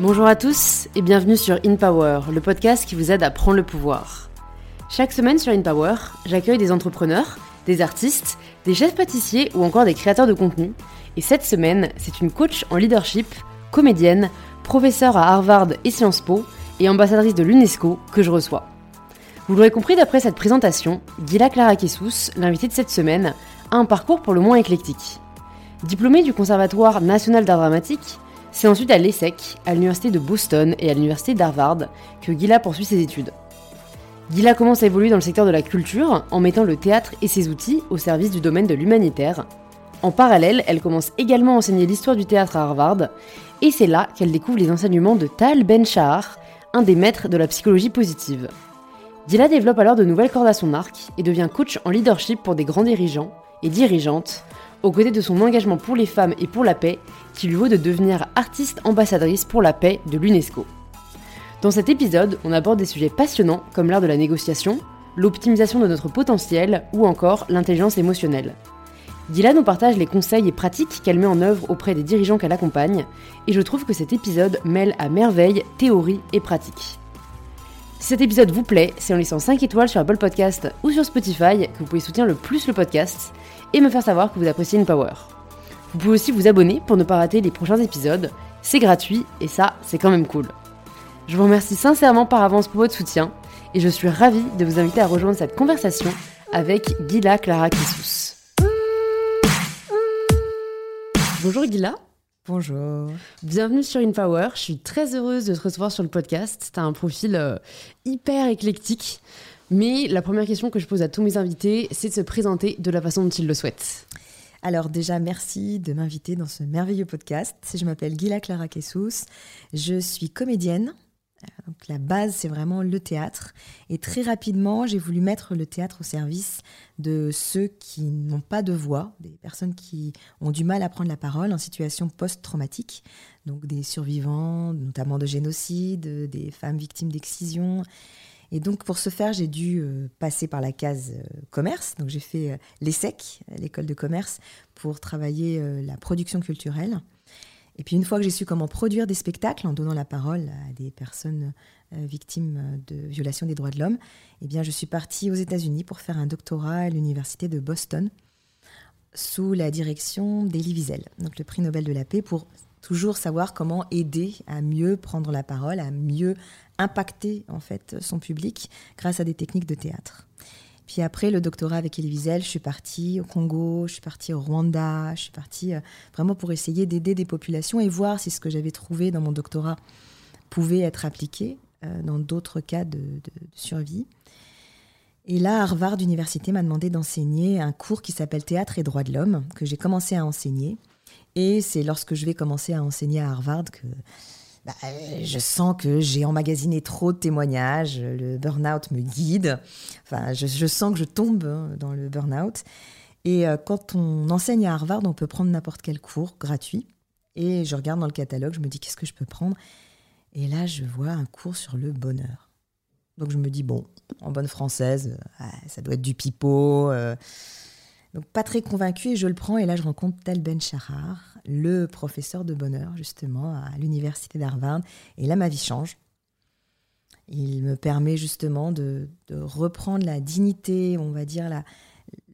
Bonjour à tous et bienvenue sur In Power, le podcast qui vous aide à prendre le pouvoir. Chaque semaine sur In Power, j'accueille des entrepreneurs, des artistes, des chefs pâtissiers ou encore des créateurs de contenu. Et cette semaine, c'est une coach en leadership, comédienne, professeure à Harvard et Sciences Po et ambassadrice de l'UNESCO que je reçois. Vous l'aurez compris d'après cette présentation, Gila Clara Kessous, l'invitée de cette semaine, a un parcours pour le moins éclectique. Diplômée du Conservatoire national d'art dramatique, c'est ensuite à l'ESSEC, à l'université de Boston et à l'université d'Harvard que Gila poursuit ses études. Gila commence à évoluer dans le secteur de la culture en mettant le théâtre et ses outils au service du domaine de l'humanitaire. En parallèle, elle commence également à enseigner l'histoire du théâtre à Harvard, et c'est là qu'elle découvre les enseignements de Tal Ben-Shahar, un des maîtres de la psychologie positive. Gila développe alors de nouvelles cordes à son arc et devient coach en leadership pour des grands dirigeants et dirigeantes, aux côtés de son engagement pour les femmes et pour la paix, qui lui vaut de devenir artiste ambassadrice pour la paix de l'UNESCO. Dans cet épisode, on aborde des sujets passionnants comme l'art de la négociation, l'optimisation de notre potentiel ou encore l'intelligence émotionnelle. Gila nous partage les conseils et pratiques qu'elle met en œuvre auprès des dirigeants qu'elle accompagne, et je trouve que cet épisode mêle à merveille théorie et pratique. Si cet épisode vous plaît, c'est en laissant 5 étoiles sur Apple Podcast ou sur Spotify que vous pouvez soutenir le plus le podcast et me faire savoir que vous appréciez une Power. Vous pouvez aussi vous abonner pour ne pas rater les prochains épisodes, c'est gratuit et ça, c'est quand même cool. Je vous remercie sincèrement par avance pour votre soutien et je suis ravie de vous inviter à rejoindre cette conversation avec Gila Clara Kissous. Bonjour Gila. Bonjour. Bienvenue sur InPower. Je suis très heureuse de te recevoir sur le podcast. Tu as un profil euh, hyper éclectique. Mais la première question que je pose à tous mes invités, c'est de se présenter de la façon dont ils le souhaitent. Alors déjà, merci de m'inviter dans ce merveilleux podcast. Je m'appelle Gila Clara Kessous. Je suis comédienne. Donc, la base, c'est vraiment le théâtre. Et très rapidement, j'ai voulu mettre le théâtre au service de ceux qui n'ont pas de voix, des personnes qui ont du mal à prendre la parole en situation post-traumatique. Donc des survivants, notamment de génocide, des femmes victimes d'excision. Et donc pour ce faire, j'ai dû euh, passer par la case euh, commerce. Donc j'ai fait euh, l'ESSEC, l'école de commerce, pour travailler la production culturelle. Et puis une fois que j'ai su comment produire des spectacles en donnant la parole à des personnes victimes de violations des droits de l'homme, eh je suis partie aux États-Unis pour faire un doctorat à l'université de Boston sous la direction d'Elie Wiesel, donc le prix Nobel de la paix pour toujours savoir comment aider à mieux prendre la parole, à mieux impacter en fait son public grâce à des techniques de théâtre. Puis après le doctorat avec Elie je suis partie au Congo, je suis partie au Rwanda, je suis partie euh, vraiment pour essayer d'aider des populations et voir si ce que j'avais trouvé dans mon doctorat pouvait être appliqué euh, dans d'autres cas de, survie. Et là, Harvard Université m'a demandé d'enseigner un cours qui s'appelle Théâtre et droits de l'homme, que j'ai commencé à enseigner. Et c'est lorsque je vais commencer à enseigner à Harvard que bah, je sens que j'ai emmagasiné trop de témoignages, le burn-out me guide, enfin, je, sens que je tombe hein, dans le burn-out. Et euh, quand on enseigne à Harvard, on peut prendre n'importe quel cours gratuit. Et je regarde dans le catalogue, je me dis qu'est-ce que je peux prendre? Et là, je vois un cours sur le bonheur. Donc je me dis, bon, en bonne française, euh, ça doit être du pipeau. Euh, donc pas très convaincu et je le prends et là je rencontre Tal Ben Shahar, le professeur de bonheur justement à l'université d'Harvard et là ma vie change. Il me permet justement de, reprendre la dignité, on va dire la,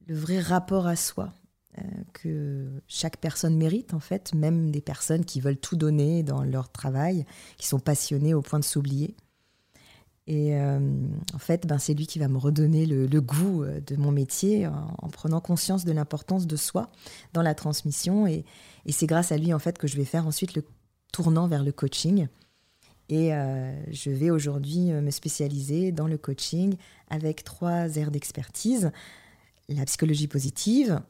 le vrai rapport à soi euh, que chaque personne mérite en fait, même des personnes qui veulent tout donner dans leur travail, qui sont passionnées au point de s'oublier. Et euh, en fait, ben, c'est lui qui va me redonner le, goût euh, de mon métier en, prenant conscience de l'importance de soi dans la transmission. Et, c'est grâce à lui, en fait, que je vais faire ensuite le tournant vers le coaching. Et euh, je vais aujourd'hui me spécialiser dans le coaching avec trois aires d'expertise. La psychologie positive,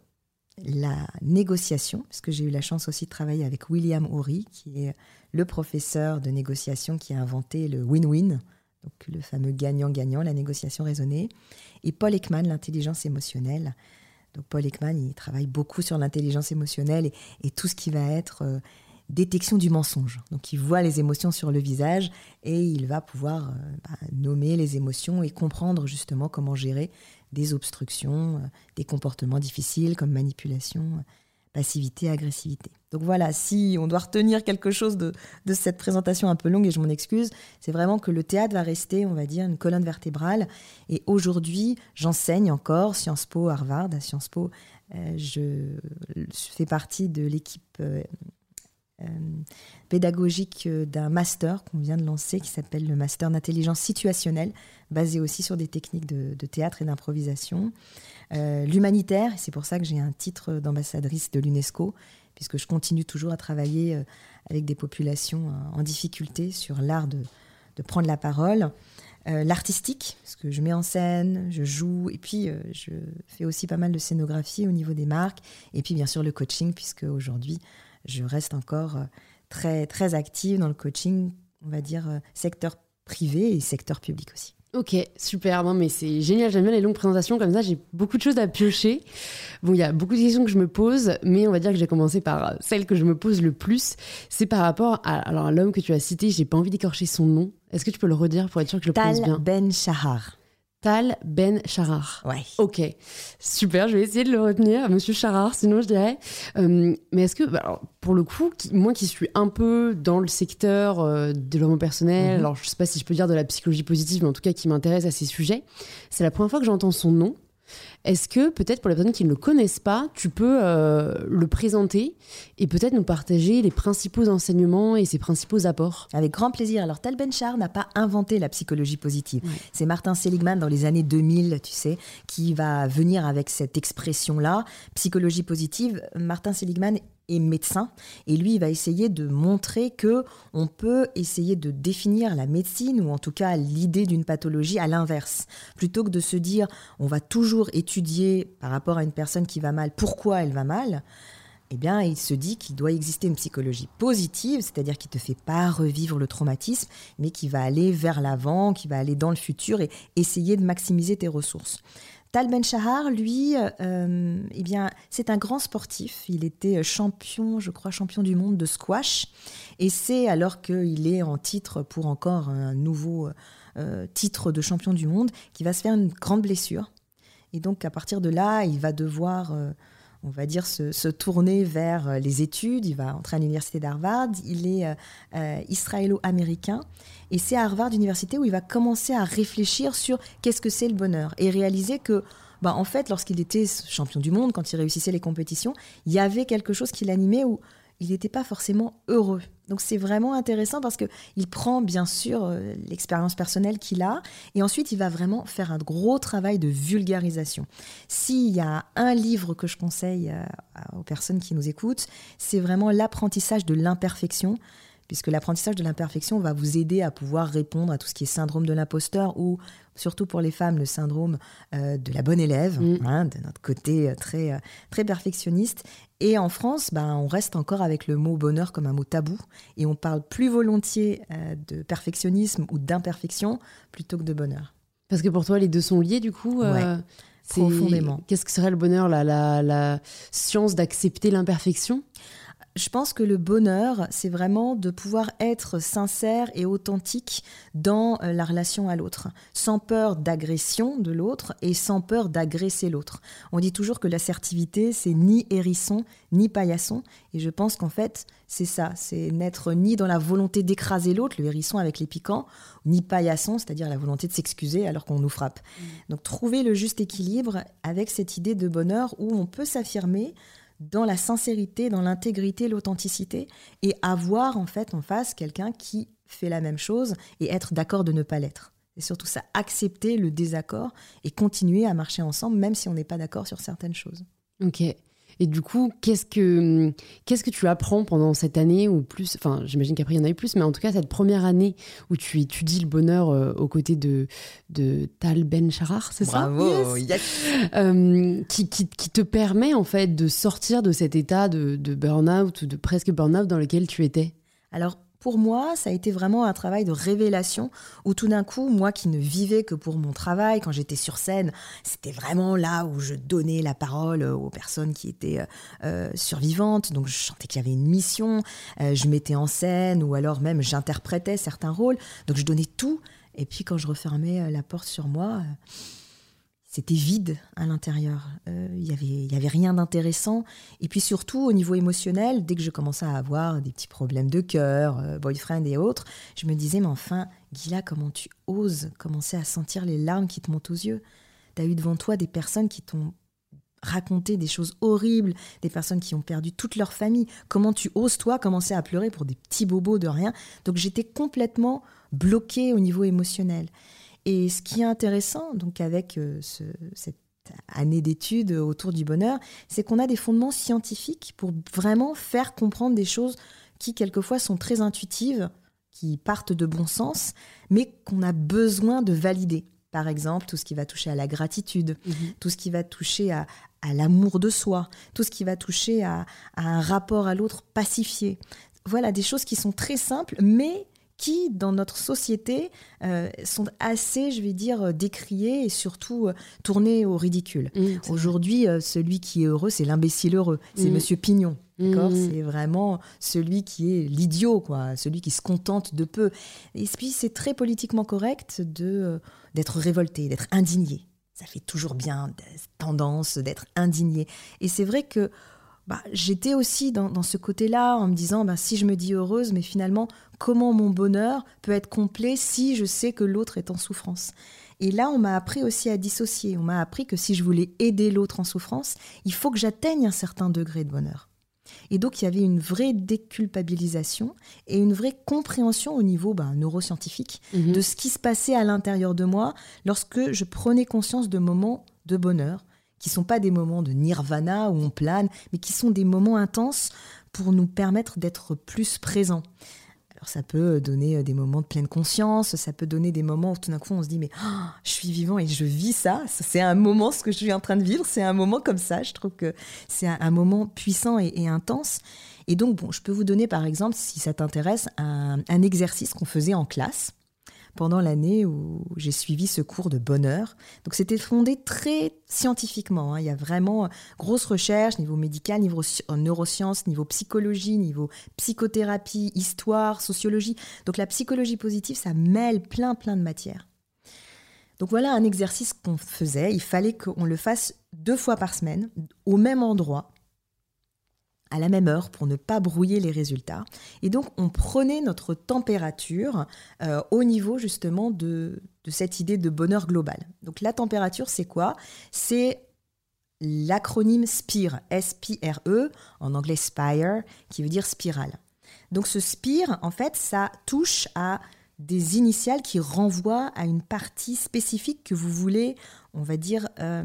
la négociation, parce que j'ai eu la chance aussi de travailler avec William Horry, qui est le professeur de négociation qui a inventé le win-win le fameux gagnant-gagnant, la négociation raisonnée, et Paul Ekman, l'intelligence émotionnelle. Donc Paul Ekman, il travaille beaucoup sur l'intelligence émotionnelle et, tout ce qui va être euh, détection du mensonge. Donc il voit les émotions sur le visage et il va pouvoir euh, bah, nommer les émotions et comprendre justement comment gérer des obstructions, euh, des comportements difficiles comme manipulation passivité, agressivité. Donc voilà, si on doit retenir quelque chose de, cette présentation un peu longue, et je m'en excuse, c'est vraiment que le théâtre va rester, on va dire, une colonne vertébrale. Et aujourd'hui, j'enseigne encore Sciences Po, Harvard. À Sciences Po, euh, je fais partie de l'équipe euh, pédagogique d'un master qu'on vient de lancer qui s'appelle le master d'intelligence situationnelle, basé aussi sur des techniques de, théâtre et d'improvisation. Euh, l'humanitaire, c'est pour ça que j'ai un titre d'ambassadrice de l'UNESCO, puisque je continue toujours à travailler euh, avec des populations euh, en difficulté sur l'art de, prendre la parole. L'artistique, parce que je mets en scène, je joue, et puis je fais aussi pas mal de scénographie au niveau des marques, et puis bien sûr le coaching, puisque aujourd'hui je reste encore très, très active dans le coaching, on va dire secteur privé et secteur public aussi. Ok, super. Non, mais c'est génial. J'aime bien les longues présentations comme ça. J'ai beaucoup de choses à piocher. Bon, il y a beaucoup de questions que je me pose, mais on va dire que j'ai commencé par celle que je me pose le plus. C'est par rapport à, alors, l'homme que tu as cité. J'ai pas envie d'écorcher son nom. Est-ce que tu peux le redire pour être sûr que je le prononce bien? Ben Shahar. Tal Ben Charar. Ouais. Ok, super, je vais essayer de le retenir, Monsieur Charar, sinon je dirais. Euh, mais est-ce que, bah, pour le coup, moi qui suis un peu dans le secteur euh, de développement personnel, mhm. alors je sais pas si je peux dire de la psychologie positive, mais en tout cas qui m'intéresse à ces sujets, c'est la première fois que j'entends son nom. Est-ce que peut-être pour les personnes qui ne le connaissent pas, tu peux euh, le présenter et peut-être nous partager les principaux enseignements et ses principaux apports? Avec grand plaisir. Alors Tal Ben-Shahar n'a pas inventé la psychologie positive. C'est Martin Seligman dans les années 2000, tu sais, qui va venir avec cette expression-là, psychologie positive. Martin Seligman est médecin et lui il va essayer de montrer que on peut essayer de définir la médecine ou en tout cas l'idée d'une pathologie à l'inverse plutôt que de se dire on va toujours étudier par rapport à une personne qui va mal pourquoi elle va mal eh bien, il se dit qu'il doit exister une psychologie positive, c'est-à-dire qui ne te fait pas revivre le traumatisme, mais qui va aller vers l'avant, qui va aller dans le futur et essayer de maximiser tes ressources. Tal Ben Shahar, lui, euh, eh bien, c'est un grand sportif. Il était champion, je crois, champion du monde de squash. Et c'est alors qu'il est en titre pour encore un nouveau euh, titre de champion du monde qu'il va se faire une grande blessure. Et donc, à partir de là, il va devoir euh, on va dire, se, tourner vers euh, les études. Il va entrer à l'université d'Harvard. Il est euh, euh, israélo-américain. Et c'est à Harvard Université où il va commencer à réfléchir sur qu'est-ce que c'est le bonheur et réaliser que, bah, en fait, lorsqu'il était champion du monde, quand il réussissait les compétitions, il y avait quelque chose qui l'animait où il n'était pas forcément heureux. Donc c'est vraiment intéressant parce que il prend bien sûr euh, l'expérience personnelle qu'il a et ensuite il va vraiment faire un gros travail de vulgarisation. S'il y a un livre que je conseille euh, aux personnes qui nous écoutent, c'est vraiment l'apprentissage de l'imperfection puisque l'apprentissage de l'imperfection va vous aider à pouvoir répondre à tout ce qui est syndrome de l'imposteur ou surtout pour les femmes le syndrome euh, de la bonne élève, mm. hein, de notre côté très, très perfectionniste. Et en France, ben, on reste encore avec le mot bonheur comme un mot tabou et on parle plus volontiers euh, de perfectionnisme ou d'imperfection plutôt que de bonheur. Parce que pour toi, les deux sont liés du coup euh, Profondément. Qu'est-ce que serait le bonheur, la, la, la science d'accepter l'imperfection? Je pense que le bonheur, c'est vraiment de pouvoir être sincère et authentique dans euh, la relation à l'autre, sans peur d'agression de l'autre et sans peur d'agresser l'autre. On dit toujours que l'assertivité, c'est ni hérisson, ni paillasson, et je pense qu'en fait, c'est ça, c'est n'être ni dans la volonté d'écraser l'autre, le hérisson avec les piquants, ni paillasson, c'est-à-dire la volonté de s'excuser alors qu'on nous frappe. Mmh. Donc trouver le juste équilibre avec cette idée de bonheur où on peut s'affirmer, dans la sincérité, dans l'intégrité, l'authenticité, et avoir en fait en face quelqu'un qui fait la même chose et être d'accord de ne pas l'être. Et surtout ça, accepter le désaccord et continuer à marcher ensemble, même si on n'est pas d'accord sur certaines choses. Ok. Et du coup, qu'est-ce que, qu'est-ce que tu apprends pendant cette année ou plus Enfin, j'imagine qu'après, il y en a eu plus, mais en tout cas, cette première année où tu étudies le bonheur euh, aux côtés de, de Tal Ben Charar, c'est ça? Bravo yes. Euh, qui, qui, qui, te permet, en fait, de sortir de cet état de, de burn-out ou de presque burn-out dans lequel tu étais? Alors, pour moi, ça a été vraiment un travail de révélation où tout d'un coup, moi qui ne vivais que pour mon travail, quand j'étais sur scène, c'était vraiment là où je donnais la parole aux personnes qui étaient euh, euh, survivantes. Donc je sentais qu'il y avait une mission, euh, je mettais en scène ou alors même j'interprétais certains rôles. Donc je donnais tout. Et puis quand je refermais la porte sur moi, c'était vide à l'intérieur. Euh, il n'y avait, rien d'intéressant. Et puis surtout, au niveau émotionnel, dès que je commençais à avoir des petits problèmes de cœur, euh, boyfriend et autres, je me disais, mais enfin, Gila, comment tu oses commencer à sentir les larmes qui te montent aux yeux? Tu as eu devant toi des personnes qui t'ont raconté des choses horribles, des personnes qui ont perdu toute leur famille. Comment tu oses, toi, commencer à pleurer pour des petits bobos de rien? Donc j'étais complètement bloquée au niveau émotionnel. Et ce qui est intéressant, donc avec euh, cette année d'études autour du bonheur, c'est qu'on a des fondements scientifiques pour vraiment faire comprendre des choses qui quelquefois sont très intuitives, qui partent de bon sens, mais qu'on a besoin de valider. Par exemple, tout ce qui va toucher à la gratitude, mhm. tout ce qui va toucher à, l'amour de soi, tout ce qui va toucher à un rapport à l'autre pacifié. Voilà, des choses qui sont très simples, mais qui, dans notre société, euh, sont assez, je vais dire, euh, décriés et surtout euh, tournés au ridicule. Mmh, Aujourd'hui, celui qui est heureux, c'est l'imbécile heureux, c'est mmh. Monsieur Pignon. D'accord? Mmh. C'est vraiment celui qui est l'idiot, quoi, celui qui se contente de peu. Et puis, c'est très politiquement correct de d'être révolté, d'être indigné. Ça fait toujours bien tendance d'être indigné. Et c'est vrai que bah, j'étais aussi dans, ce côté-là en me disant, bah, si je me dis heureuse, mais finalement, comment mon bonheur peut être complet si je sais que l'autre est en souffrance? Et là, on m'a appris aussi à dissocier. On m'a appris que si je voulais aider l'autre en souffrance, il faut que j'atteigne un certain degré de bonheur. Et donc, il y avait une vraie déculpabilisation et une vraie compréhension au niveau bah, neuroscientifique mhm. de ce qui se passait à l'intérieur de moi lorsque je prenais conscience de moments de bonheur, qui sont pas des moments de nirvana où on plane, mais qui sont des moments intenses pour nous permettre d'être plus présents. Alors ça peut donner euh, des moments de pleine conscience, ça peut donner des moments où tout d'un coup on se dit mais oh, je suis vivant et je vis ça. C'est un moment ce que je suis en train de vivre, c'est un moment comme ça. Je trouve que c'est un, moment puissant et, intense. Et donc bon, je peux vous donner par exemple, si ça t'intéresse, un exercice qu'on faisait en classe pendant l'année où j'ai suivi ce cours de bonheur. Donc c'était fondé très scientifiquement. Hein. Il y a vraiment grosse recherche, niveau médical, niveau neurosciences, niveau psychologie, niveau psychothérapie, histoire, sociologie. Donc la psychologie positive, ça mêle plein plein de matières. Donc voilà un exercice qu'on faisait. Il fallait qu'on le fasse deux fois par semaine, au même endroit, à la même heure pour ne pas brouiller les résultats. Et donc on prenait notre température euh, au niveau justement de, cette idée de bonheur global. Donc la température c'est quoi? C'est l'acronyme SPIRE, S-P-R-E, en anglais SPIRE, qui veut dire spirale. Donc ce SPIRE, en fait, ça touche à des initiales qui renvoient à une partie spécifique que vous voulez, on va dire, euh,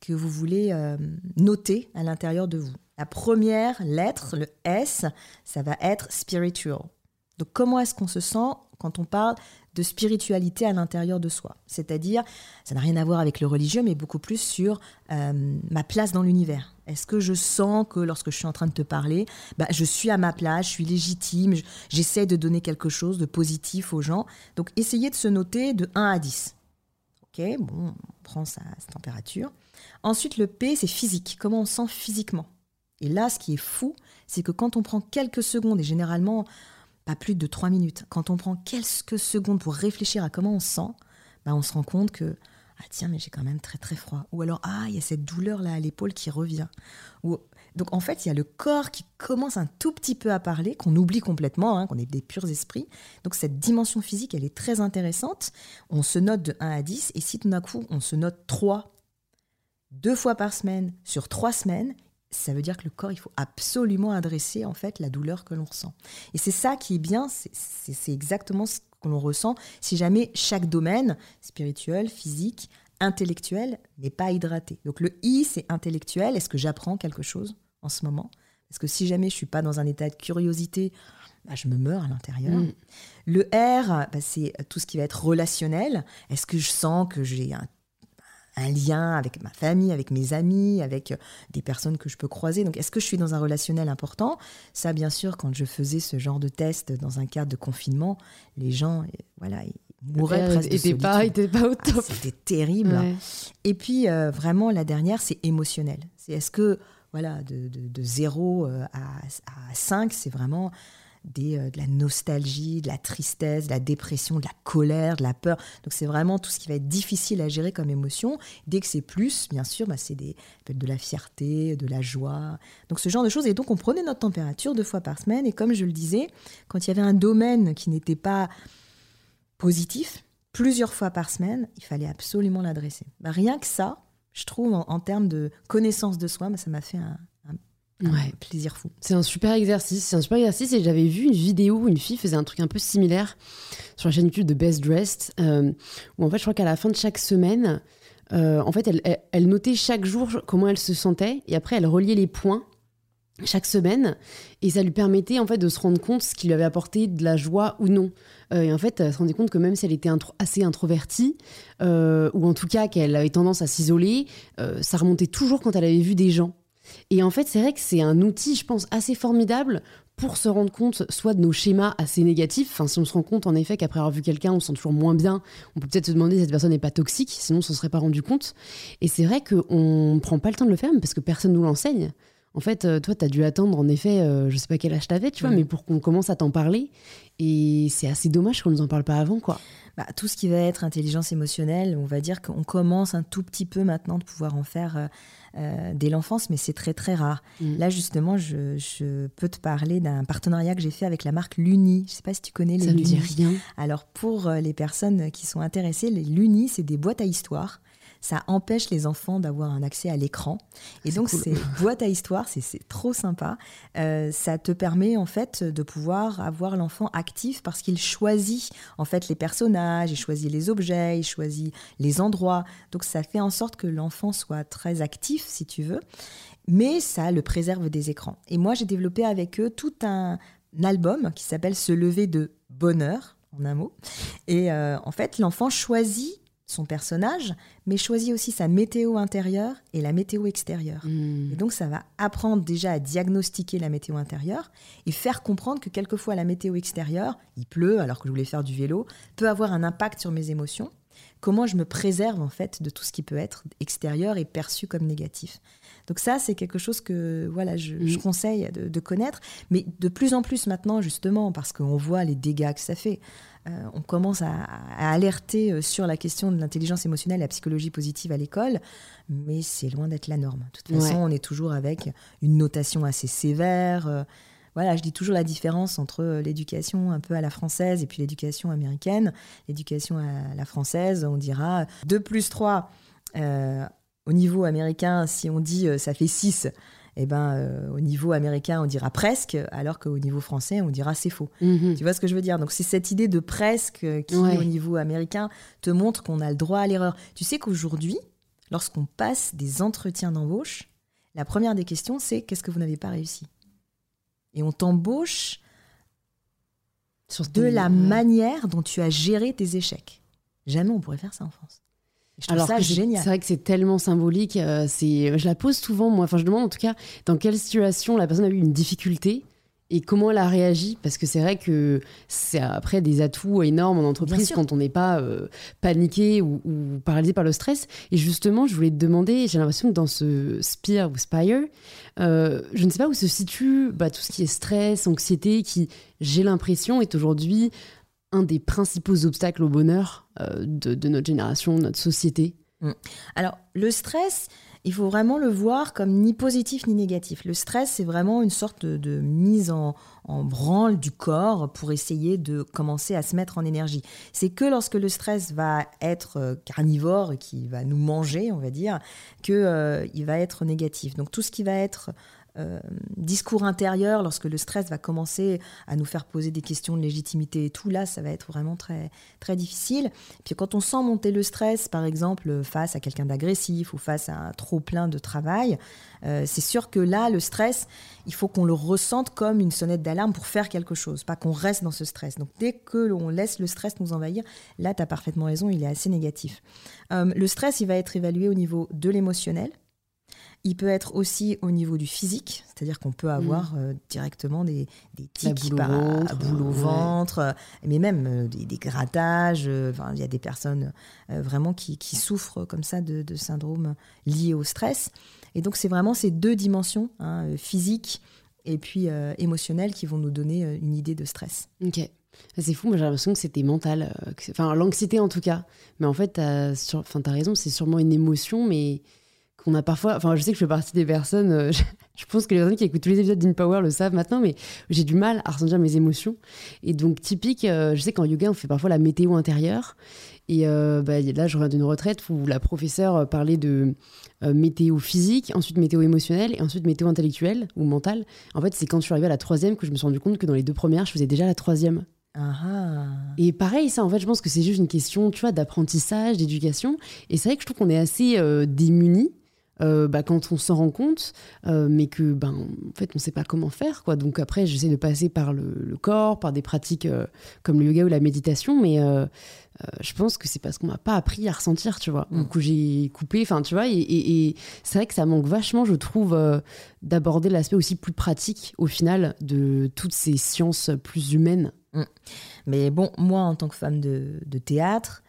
que vous voulez euh, noter à l'intérieur de vous. La première lettre, le S, ça va être spiritual. Donc comment est-ce qu'on se sent quand on parle de spiritualité à l'intérieur de soi? C'est-à-dire, ça n'a rien à voir avec le religieux, mais beaucoup plus sur euh, ma place dans l'univers. Est-ce que je sens que lorsque je suis en train de te parler, bah, je suis à ma place, je suis légitime, j'essaie de donner quelque chose de positif aux gens? Donc essayez de se noter de 1 à 10. Ok, bon, on prend sa température. Ensuite, le P, c'est physique. Comment on sent physiquement? Et là, ce qui est fou, c'est que quand on prend quelques secondes, et généralement pas plus de trois minutes, quand on prend quelques secondes pour réfléchir à comment on se sent, bah on se rend compte que ah tiens mais j'ai quand même très très froid. Ou alors ah il y a cette douleur là à l'épaule qui revient. Donc en fait il y a le corps qui commence un tout petit peu à parler qu'on oublie complètement hein, qu'on est des purs esprits. Donc cette dimension physique elle est très intéressante. On se note de 1 à 10 et si tout d'un coup on se note 3 deux fois par semaine sur trois semaines ça veut dire que le corps, il faut absolument adresser en fait la douleur que l'on ressent. Et c'est ça qui est bien, c'est exactement ce que l'on ressent si jamais chaque domaine, spirituel, physique, intellectuel, n'est pas hydraté. Donc le I, c'est intellectuel. Est-ce que j'apprends quelque chose en ce moment? Parce que si jamais je suis pas dans un état de curiosité, bah, je me meurs à l'intérieur. Mm. Le R, bah, c'est tout ce qui va être relationnel. Est-ce que je sens que j'ai un un lien avec ma famille, avec mes amis, avec euh, des personnes que je peux croiser. Donc, est-ce que je suis dans un relationnel important? Ça, bien sûr, quand je faisais ce genre de test dans un cadre de confinement, les gens, euh, voilà, ils mouraient presque de solitude. Pas, pas au top. C'était terrible. Et puis, euh, vraiment, la dernière, c'est émotionnel. C'est est-ce que, voilà, de, de, 0 à, à 5, c'est vraiment des, de la nostalgie, de la tristesse, de la dépression, de la colère, de la peur. Donc c'est vraiment tout ce qui va être difficile à gérer comme émotion. Dès que c'est plus, bien sûr, bah, c'est de la fierté, de la joie. Donc ce genre de choses. Et donc on prenait notre température deux fois par semaine. Et comme je le disais, quand il y avait un domaine qui n'était pas positif, plusieurs fois par semaine, il fallait absolument l'adresser. Bah, rien que ça, je trouve, en, termes de connaissance de soi, bah, ça m'a fait un, plaisir fou. C'est un super exercice. C'est un super exercice. Et j'avais vu une vidéo où une fille faisait un truc un peu similaire sur la chaîne YouTube de Best Dressed, euh, où en fait, je crois qu'à la fin de chaque semaine, euh, en fait, elle, elle, notait chaque jour comment elle se sentait et après, elle reliait les points chaque semaine et ça lui permettait en fait de se rendre compte ce qui lui avait apporté de la joie ou non. Euh, et en fait, elle se rendait compte que même si elle était assez introvertie euh, ou en tout cas qu'elle avait tendance à s'isoler, euh, ça remontait toujours quand elle avait vu des gens. Et en fait, c'est vrai que c'est un outil, je pense, assez formidable pour se rendre compte soit de nos schémas assez négatifs. Enfin, si on se rend compte en effet qu'après avoir vu quelqu'un, on se sent toujours moins bien, on peut peut-être se demander si cette personne n'est pas toxique, sinon on ne se serait pas rendu compte. Et c'est vrai qu'on ne prend pas le temps de le faire parce que personne nous l'enseigne. En fait, euh, toi, tu as dû attendre, en effet, euh, je sais pas quel âge t'avais, tu vois, mm. mais pour qu'on commence à t'en parler. Et c'est assez dommage qu'on nous en parle pas avant, quoi. Bah, tout ce qui va être intelligence émotionnelle, on va dire qu'on commence un tout petit peu maintenant de pouvoir en faire euh, dès l'enfance, mais c'est très très rare. Mm. Là, justement, je, peux te parler d'un partenariat que j'ai fait avec la marque Luni. Je sais pas si tu connais les Ça dit rien. Alors, pour les personnes qui sont intéressées, les Luni, c'est des boîtes à histoire ça empêche les enfants d'avoir un accès à l'écran. Et donc, c'est boîte à histoire, c'est trop sympa. Euh, ça te permet en fait de pouvoir avoir l'enfant actif parce qu'il choisit en fait les personnages, il choisit les objets, il choisit les endroits. Donc, ça fait en sorte que l'enfant soit très actif, si tu veux. Mais ça le préserve des écrans. Et moi, j'ai développé avec eux tout un album qui s'appelle Se lever de bonheur, en un mot. Et euh, en fait, l'enfant choisit son personnage, mais choisit aussi sa météo intérieure et la météo extérieure. Hmm. Et donc ça va apprendre déjà à diagnostiquer la météo intérieure et faire comprendre que quelquefois la météo extérieure, il pleut alors que je voulais faire du vélo, peut avoir un impact sur mes émotions. Comment je me préserve en fait de tout ce qui peut être extérieur et perçu comme négatif. Donc ça, c'est quelque chose que voilà, je, hmm. conseille de, connaître, mais de plus en plus maintenant, justement, parce qu'on voit les dégâts que ça fait. Euh, on commence à, alerter euh, sur la question de l'intelligence émotionnelle et la psychologie positive à l'école, mais c'est loin d'être la norme. De toute façon, on est toujours avec une notation assez sévère. Euh, voilà, je dis toujours la différence entre l'éducation un peu à la française et puis l'éducation américaine. L'éducation à la française, on dira 2 plus 3. au niveau américain, si on dit ça fait 6, eh ben, euh, au niveau américain, on dira presque, alors qu'au niveau français, on dira c'est faux. Mhm. Tu vois ce que je veux dire? Donc, c'est cette idée de presque qui, au niveau américain, te montre qu'on a le droit à l'erreur. Tu sais qu'aujourd'hui, lorsqu'on passe des entretiens d'embauche, la première des questions, c'est qu'est-ce que vous n'avez pas réussi? Et on t'embauche de la manière dont tu as géré tes échecs. Jamais on pourrait faire ça en France. Alors ça génial. C'est vrai que c'est tellement symbolique. Euh, c'est, je la pose souvent, moi. Enfin, je demande en tout cas dans quelle situation la personne a eu une difficulté et comment elle a réagi parce que c'est vrai que c'est après des atouts énormes en entreprise quand on n'est pas euh, paniqué ou, paralysé par le stress et justement je voulais te demander j'ai l'impression que dans ce Spire ou Spire euh, je ne sais pas où se situe bah, tout ce qui est stress anxiété qui j'ai l'impression est aujourd'hui un des principaux obstacles au bonheur euh, de, notre génération, de notre société mm. Alors, le stress, il faut vraiment le voir comme ni positif ni négatif. Le stress, c'est vraiment une sorte de, mise en, branle du corps pour essayer de commencer à se mettre en énergie. C'est que lorsque le stress va être euh, carnivore, qui va nous manger, on va dire, qu'il euh, va être négatif. Donc tout ce qui va être euh, discours intérieur, lorsque le stress va commencer à nous faire poser des questions de légitimité et tout, là, ça va être vraiment très, très difficile. Puis quand on sent monter le stress, par exemple, face à quelqu'un d'agressif ou face à un trop plein de travail, euh, c'est sûr que là, le stress, il faut qu'on le ressente comme une sonnette d'alarme pour faire quelque chose, pas qu'on reste dans ce stress. Donc dès que l'on laisse le stress nous envahir, là, tu as parfaitement raison, il est assez négatif. Euh, le stress, il va être évalué au niveau de l'émotionnel, il peut être aussi au niveau du physique, c'est-à-dire qu'on peut avoir mm. euh, directement des, des tics, à boule au ventre, euh, mais même euh, des, grattages. il y a des personnes vraiment qui, souffrent comme ça de, de syndromes liés au stress. Et donc, c'est vraiment ces deux dimensions, hein, physique et puis émotionnels qui vont nous donner une idée de stress. Ok. C'est fou, moi j'ai l'impression que c'était mental, enfin l'anxiété en tout cas. Mais en fait, t'as sur... as raison, c'est sûrement une émotion, mais qu'on a parfois. Enfin, je sais que je fais partie des personnes. Euh, je, pense que les personnes qui écoutent tous les épisodes d'InPower le savent maintenant, mais j'ai du mal à ressentir mes émotions. Et donc, typique, euh, je sais qu'en yoga, on fait parfois la météo intérieure. Et euh, bah, là, je reviens d'une retraite où la professeure parlait de météo physique, ensuite météo émotionnelle et ensuite météo intellectuelle ou mentale. En fait, c'est quand je suis arrivée à la troisième que je me suis rendu compte que dans les deux premières, je faisais déjà la troisième. Ah. Et pareil, ça, en fait, je pense que c'est juste une question, tu vois, d'apprentissage, d'éducation. Et c'est vrai que je trouve qu'on est assez démunis euh, bah, quand on s'en rend compte, euh, mais que ben en fait on ne sait pas comment faire quoi. Donc après j'essaie de passer par le, corps, par des pratiques euh, comme le yoga ou la méditation, mais je pense que c'est parce qu'on m'a pas appris à ressentir, tu vois. Donc mm. j'ai coupé, enfin tu vois, et, c'est vrai que ça manque vachement, je trouve, d'aborder l'aspect aussi plus pratique au final de toutes ces sciences plus humaines. Mm. Mais bon, moi en tant que femme de, de théâtre,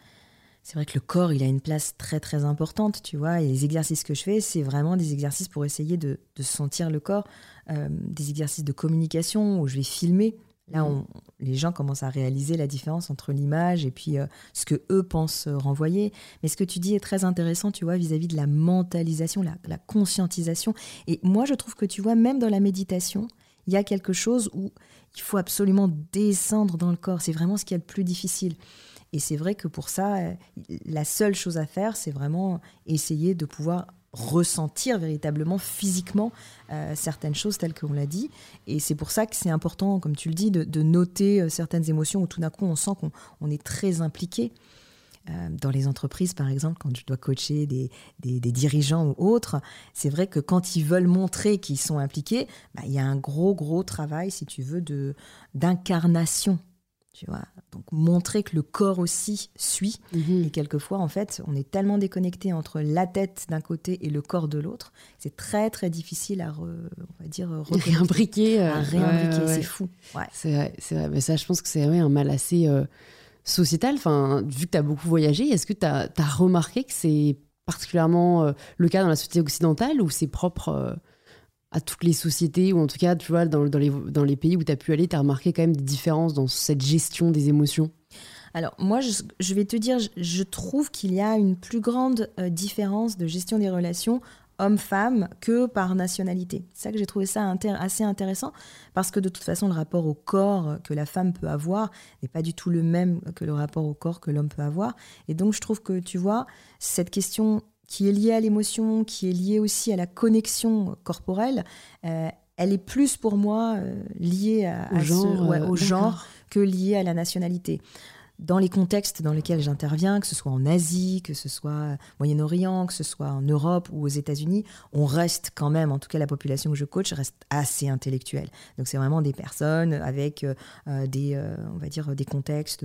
c'est vrai que le corps, il a une place très très importante, tu vois. Et les exercices que je fais, c'est vraiment des exercices pour essayer de, sentir le corps, euh, des exercices de communication où je vais filmer. Là, mmh. on, les gens commencent à réaliser la différence entre l'image et puis euh, ce que eux pensent renvoyer. Mais ce que tu dis est très intéressant, tu vois, vis-à-vis de la mentalisation, la, la conscientisation. Et moi, je trouve que tu vois, même dans la méditation, il y a quelque chose où il faut absolument descendre dans le corps. C'est vraiment ce qui est le plus difficile. Et c'est vrai que pour ça, euh, la seule chose à faire, c'est vraiment essayer de pouvoir ressentir véritablement physiquement euh, certaines choses telles qu'on l'a dit. Et c'est pour ça que c'est important, comme tu le dis, de, noter euh, certaines émotions où tout d'un coup on sent qu'on est très impliqué. dans les entreprises, par exemple, quand je dois coacher des, dirigeants ou autres, c'est vrai que quand ils veulent montrer qu'ils sont impliqués, bah, il y a un gros, gros travail, si tu veux, d'incarnation tu vois. Donc montrer que le corps aussi suit. Mhm. Et quelquefois, en fait, on est tellement déconnecté entre la tête d'un côté et le corps de l'autre, c'est très très difficile à, on va dire, réimbriquer. À réimbriquer, c'est fou. C'est vrai, c'est vrai. Mais ça, je pense que c'est un mal assez euh, sociétal. Enfin, vu que tu as beaucoup voyagé, est-ce que tu as, remarqué que c'est particulièrement euh, le cas dans la société occidentale ou c'est propre euh, à toutes les sociétés, ou en tout cas, tu vois, dans, dans, les, dans les pays où tu as pu aller, tu as remarqué quand même des différences dans cette gestion des émotions alors moi, je, vais te dire, je, trouve qu'il y a une plus grande euh, différence de gestion des relations homme-femme que par nationalité. C'est ça que j'ai trouvé ça assez intéressant, parce que de toute façon, le rapport au corps que la femme peut avoir n'est pas du tout le même que le rapport au corps que l'homme peut avoir. Et donc, je trouve que, tu vois, cette question qui est liée à l'émotion, qui est liée aussi à la connexion corporelle, euh, elle est plus pour moi euh, liée à, au, genre, euh, au genre que liée à la nationalité dans les contextes dans lesquels j'interviens, que ce soit en Asie, que ce soit Moyen-Orient, que ce soit en Europe ou aux États-Unis, on reste quand même, en tout cas la population que je coach reste assez intellectuelle. Donc c'est vraiment des personnes avec euh, euh, des, euh, on va dire, des contextes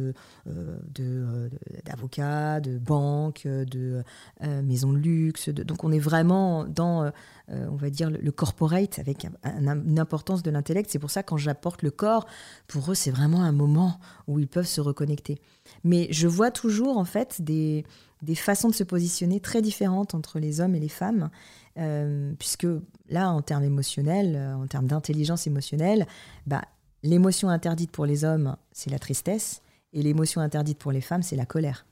d'avocats, de, banques, de maisons de luxe. donc on est vraiment dans, on va dire, le, corporate avec une importance de l'intellect. C'est pour ça quand j'apporte le corps, pour eux c'est vraiment un moment où ils peuvent se reconnecter. Mais je vois toujours en fait des, des façons de se positionner très différentes entre les hommes et les femmes, euh, puisque là, en termes émotionnels, euh, en termes d'intelligence émotionnelle, bah, l'émotion interdite pour les hommes, c'est la tristesse, et l'émotion interdite pour les femmes, c'est la colère.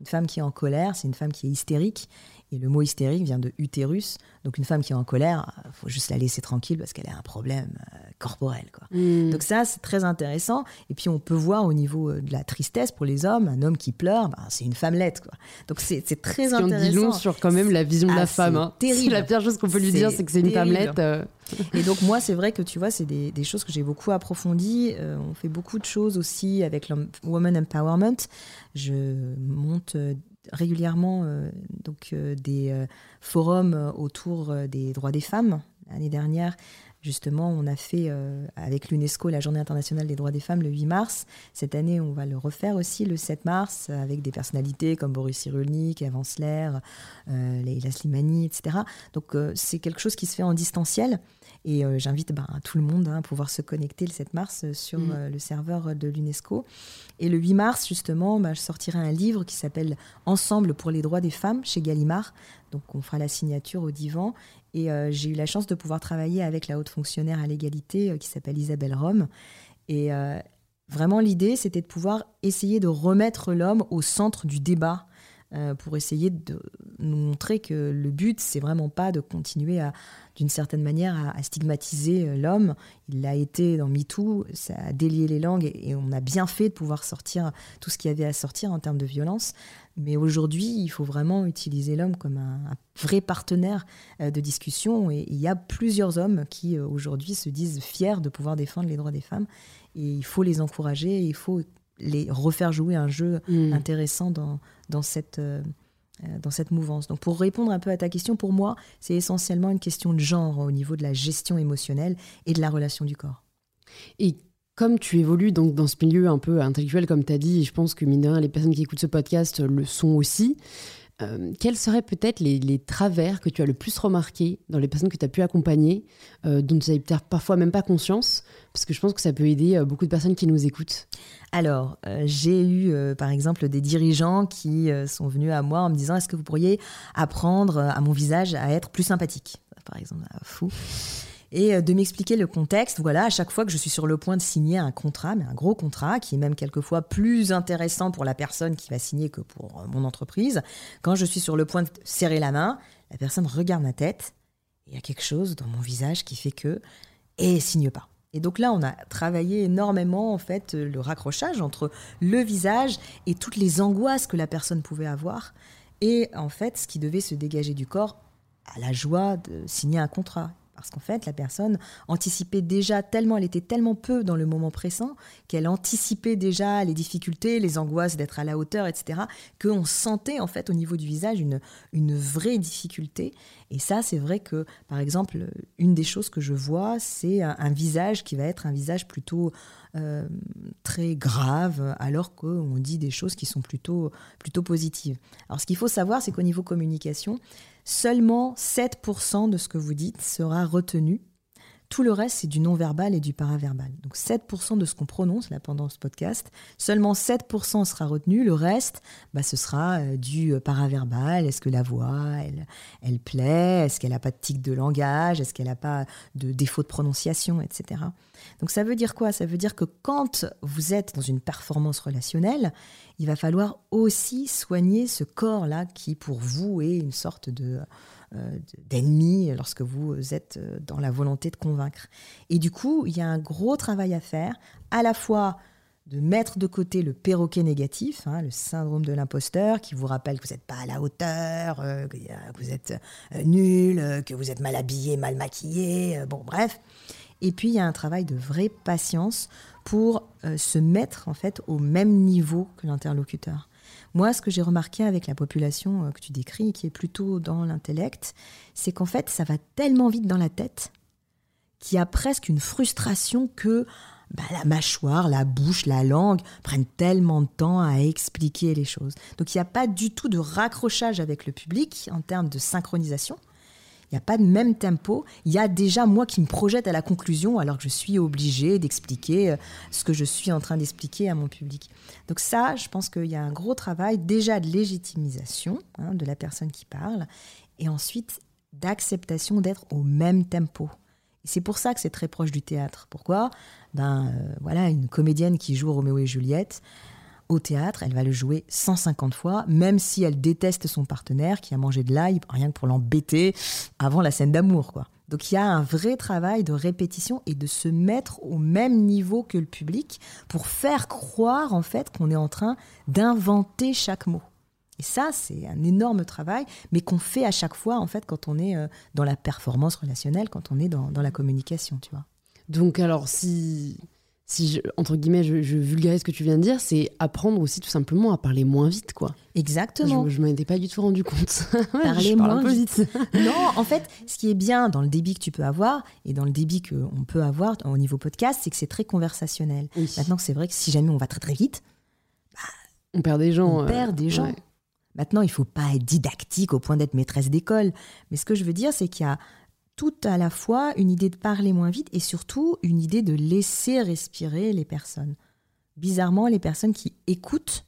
Une femme qui est en colère, c'est une femme qui est hystérique. Et le mot hystérique vient de utérus. Donc une femme qui est en colère, il faut juste la laisser tranquille parce qu'elle a un problème euh, corporel. Quoi. Hmm. Donc ça, c'est très intéressant. Et puis on peut voir au niveau euh, de la tristesse pour les hommes, un homme qui pleure, ben, c'est une femmelette. Quoi. Donc c'est très intéressant. On dit long sur quand même la vision de la ah, femme. Hein. Terrible. La pire chose qu'on peut lui dire, c'est que c'est une femmelette. Euh. Et donc moi, c'est vrai que tu vois, c'est des, choses que j'ai beaucoup approfondies. on fait beaucoup de choses aussi avec le Woman Empowerment. Je monte régulièrement euh, donc, euh, des euh, forums autour des droits des femmes. L'année dernière, justement, on a fait avec l'UNESCO la Journée internationale des droits des femmes le 8 mars. Cette année, on va le refaire aussi le 7 mars avec des personnalités comme Boris Cyrulnik, Evan Sler, Leila Slimani, etc. Donc, c'est quelque chose qui se fait en distanciel. Et euh, j'invite ben, tout le monde hein, à pouvoir se connecter le 7 mars euh, sur mm. euh, le serveur de l'UNESCO. Et le 8 mars, justement, ben, je sortirai un livre qui s'appelle Ensemble pour les droits des femmes chez Gallimard. Donc on fera la signature au divan. Et j'ai eu la chance de pouvoir travailler avec la autre fonctionnaire à l'égalité qui s'appelle Isabelle Rome. Et vraiment, l'idée, c'était de pouvoir essayer de remettre l'homme au centre du débat euh, pour essayer de nous montrer que le but, c'est vraiment pas de continuer à, d'une certaine manière, à, stigmatiser euh, l'homme. Il l'a été dans MeToo, ça a délié les langues et, on a bien fait de pouvoir sortir tout ce qu'il y avait à sortir en termes de violence. Mais aujourd'hui, il faut vraiment utiliser l'homme comme un, vrai partenaire euh, de discussion. Et il y a plusieurs hommes qui, aujourd'hui, se disent fiers de pouvoir défendre les droits des femmes. Et il faut les encourager, il faut les refaire jouer un jeu mm. intéressant dans, dans, cette, euh, euh, dans cette mouvance. Donc pour répondre un peu à ta question, pour moi, c'est essentiellement une question de genre au niveau de la gestion émotionnelle et de la relation du corps. Et comme tu évolues donc dans ce milieu un peu intellectuel, comme tu as dit, et je pense que mine de rien, les personnes qui écoutent ce podcast le sont aussi, euh, quels seraient peut-être les, travers que tu as le plus remarqué dans les personnes que tu as pu accompagner, euh, dont tu n'avais peut-être parfois même pas conscience? Parce que je pense que ça peut aider euh, beaucoup de personnes qui nous écoutent. Alors, j'ai eu par exemple des dirigeants qui sont venus à moi en me disant Est-ce que vous pourriez apprendre à mon visage à être plus sympathique? Par exemple, fou et euh, de m'expliquer le contexte. Voilà, à chaque fois que je suis sur le point de signer un contrat, mais un gros contrat, qui est même quelquefois plus intéressant pour la personne qui va signer que pour euh, mon entreprise, quand je suis sur le point de serrer la main, la personne regarde ma tête, il y a quelque chose dans mon visage qui fait que, et signe pas. Et donc là, on a travaillé énormément en fait le raccrochage entre le visage et toutes les angoisses que la personne pouvait avoir, et en fait ce qui devait se dégager du corps à la joie de signer un contrat. Parce qu'en fait, la personne anticipait déjà tellement, elle était tellement peu dans le moment pressant, qu'elle anticipait déjà les difficultés, les angoisses d'être à la hauteur, etc., qu'on sentait en fait au niveau du visage une, une vraie difficulté. Et ça, c'est vrai que, par exemple, une des choses que je vois, c'est un, visage qui va être un visage plutôt euh, très grave, alors qu'on dit des choses qui sont plutôt, plutôt positives. Alors, ce qu'il faut savoir, c'est qu'au niveau communication, Seulement 7% de ce que vous dites sera retenu. Tout le reste, c'est du non-verbal et du paraverbal. Donc 7% de ce qu'on prononce là pendant ce podcast, seulement 7% sera retenu. Le reste, bah, ce sera euh, du euh, paraverbal. Est-ce que la voix, elle, elle plaît? Est-ce qu'elle n'a pas de tic de langage? Est-ce qu'elle n'a pas de défaut de prononciation, etc. Donc ça veut dire quoi? Ça veut dire que quand vous êtes dans une performance relationnelle, il va falloir aussi soigner ce corps-là qui, pour vous, est une sorte de d'ennemi lorsque vous êtes euh, dans la volonté de convaincre. Et du coup, il y a un gros travail à faire, à la fois de mettre de côté le perroquet négatif, hein, le syndrome de l'imposteur, qui vous rappelle que vous n'êtes pas à la hauteur, euh, que vous êtes nul, que vous êtes mal habillé, mal maquillé, bon bref. Et puis il y a un travail de vraie patience pour euh, se mettre en fait au même niveau que l'interlocuteur. Moi, ce que j'ai remarqué avec la population euh, que tu décris, qui est plutôt dans l'intellect, c'est qu'en fait, ça va tellement vite dans la tête qu'il y a presque une frustration que bah, la mâchoire, la bouche, la langue prennent tellement de temps à expliquer les choses. Donc il n'y a pas du tout de raccrochage avec le public en termes de synchronisation. Il n'y a pas de même tempo. Il y a déjà moi qui me projette à la conclusion alors que je suis obligée d'expliquer euh, ce que je suis en train d'expliquer à mon public. Donc ça, je pense qu'il y a un gros travail déjà de légitimisation hein, de la personne qui parle et ensuite d'acceptation d'être au même tempo. Et c'est pour ça que c'est très proche du théâtre. Pourquoi? Ben euh, voilà, une comédienne qui joue Roméo et Juliette, au théâtre, elle va le jouer 150 fois, même si elle déteste son partenaire qui a mangé de l'ail rien que pour l'embêter avant la scène d'amour, quoi. Donc il y a un vrai travail de répétition et de se mettre au même niveau que le public pour faire croire en fait qu'on est en train d'inventer chaque mot. Et ça, c'est un énorme travail, mais qu'on fait à chaque fois en fait quand on est euh, dans la performance relationnelle, quand on est dans, la communication, tu vois. Donc alors si si je, entre guillemets je, vulgarise ce que tu viens de dire, c'est apprendre aussi tout simplement à parler moins vite, quoi. Exactement. Je, ne m'en étais pas du tout rendu compte. parler moins vite. non, en fait, ce qui est bien dans le débit que tu peux avoir et dans le débit qu'on peut avoir au niveau podcast, c'est que c'est très conversationnel. Maintenant, c'est vrai que si jamais on va très très vite, bah, on perd des gens. On euh, perd des gens. Maintenant, il faut pas être didactique au point d'être maîtresse d'école. Mais ce que je veux dire, c'est qu'il y a tout à la fois une idée de parler moins vite et surtout une idée de laisser respirer les personnes. Bizarrement, les personnes qui écoutent,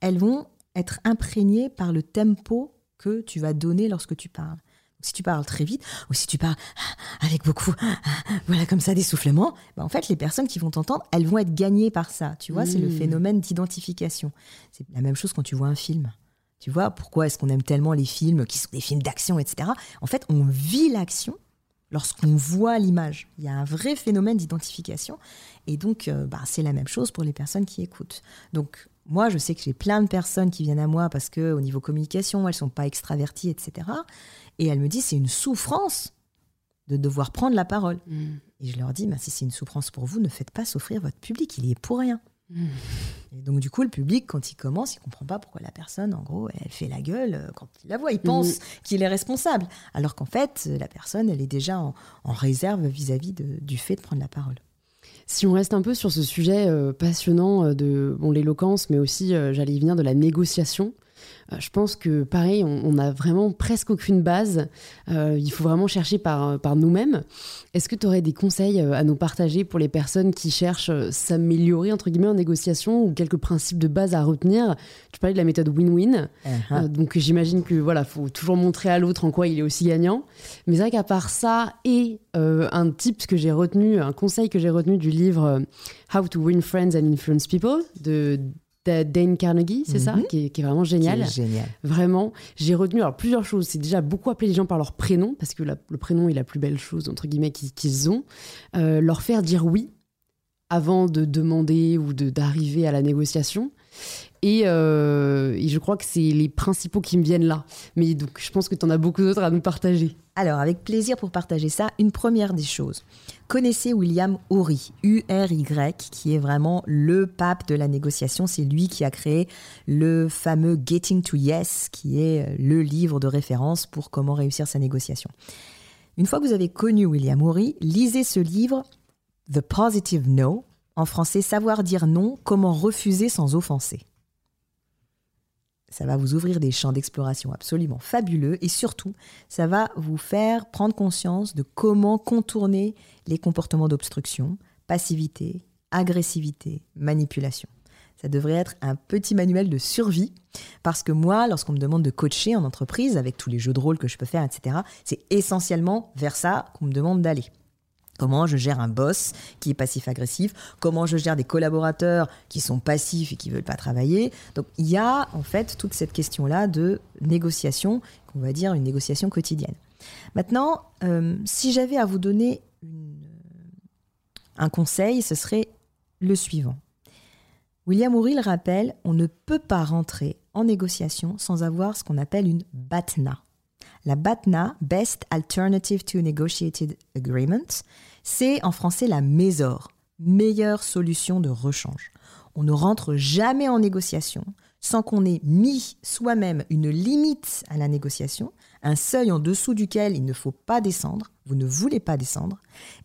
elles vont être imprégnées par le tempo que tu vas donner lorsque tu parles. Si tu parles très vite ou si tu parles avec beaucoup, voilà, comme ça, d'essoufflement, bah, en fait, les personnes qui vont t'entendre, elles vont être gagnées par ça. Tu vois, c'est le Mm. phénomène d'identification. C'est la même chose quand tu vois un film. Tu vois, pourquoi est-ce qu'on aime tellement les films qui sont des films d'action, etc. En fait, on vit l'action lorsqu'on voit l'image. Il y a un vrai phénomène d'identification. Et donc, euh, bah, c'est la même chose pour les personnes qui écoutent. Donc, moi, je sais que j'ai plein de personnes qui viennent à moi parce que au niveau communication, elles sont pas extraverties, etc. Et elles me disent c'est une souffrance de devoir prendre la parole. Mm. Et je leur dis, bah, si c'est une souffrance pour vous, ne faites pas souffrir votre public, il y est pour rien. Mm. Et donc du coup, le public, quand il commence, il comprend pas pourquoi la personne, en gros, elle fait la gueule euh, quand il la voit. Il pense qu'il est responsable, alors qu'en fait, euh, la personne, elle est déjà en, en réserve vis-à-vis du fait de prendre la parole. Si on reste un peu sur ce sujet euh, passionnant de bon, l'éloquence, mais aussi, euh, j'allais y venir, de la négociation, je pense que pareil, on n'a vraiment presque aucune base. Euh, il faut vraiment chercher par, par nous-mêmes. Est-ce que tu aurais des conseils euh, à nous partager pour les personnes qui cherchent euh, s'améliorer, entre guillemets, en négociation ou quelques principes de base à retenir? Tu parlais de la méthode win-win. Euh, donc j'imagine que voilà, faut toujours montrer à l'autre en quoi il est aussi gagnant. Mais c'est vrai qu'à part ça et euh, un tip que j'ai retenu, un conseil que j'ai retenu du livre euh, How to Win Friends and Influence People de Dane Carnegie, c'est ça, Mhm. qui est, qui est vraiment génial. C'est génial. Vraiment, j'ai retenu alors plusieurs choses. C'est déjà beaucoup appeler les gens par leur prénom parce que la- le prénom est la plus belle chose entre guillemets qu'ils ont. Euh, leur faire dire oui avant de demander ou de d'arriver à la négociation. Et, euh, et je crois que c'est les principaux qui me viennent là. Mais donc, je pense que tu en as beaucoup d'autres à nous partager. Alors, avec plaisir pour partager ça, une première des choses. Connaissez William Ury, U-R-Y, qui est vraiment le pape de la négociation. C'est lui qui a créé le fameux Getting to Yes, qui est le livre de référence pour comment réussir sa négociation. Une fois que vous avez connu William Ury, lisez ce livre, The Positive No, en français Savoir dire non, comment refuser sans offenser. Ça va vous ouvrir des champs d'exploration absolument fabuleux et surtout, ça va vous faire prendre conscience de comment contourner les comportements d'obstruction, passivité, agressivité, manipulation. Ça devrait être un petit manuel de survie parce que moi, lorsqu'on me demande de coacher en entreprise avec tous les jeux de rôle que je peux faire, etc., c'est essentiellement vers ça qu'on me demande d'aller. Comment je gère un boss qui est passif-agressif Comment je gère des collaborateurs qui sont passifs et qui veulent pas travailler Donc il y a en fait toute cette question-là de négociation, qu'on va dire une négociation quotidienne. Maintenant, euh, si j'avais à vous donner un conseil, ce serait le suivant. William O'Reilly rappelle, on ne peut pas rentrer en négociation sans avoir ce qu'on appelle une BATNA. La BATNA, Best Alternative to Negotiated Agreement, c'est en français la MESOR, meilleure solution de rechange. On ne rentre jamais en négociation sans qu'on ait mis soi-même une limite à la négociation, un seuil en dessous duquel il ne faut pas descendre, vous ne voulez pas descendre,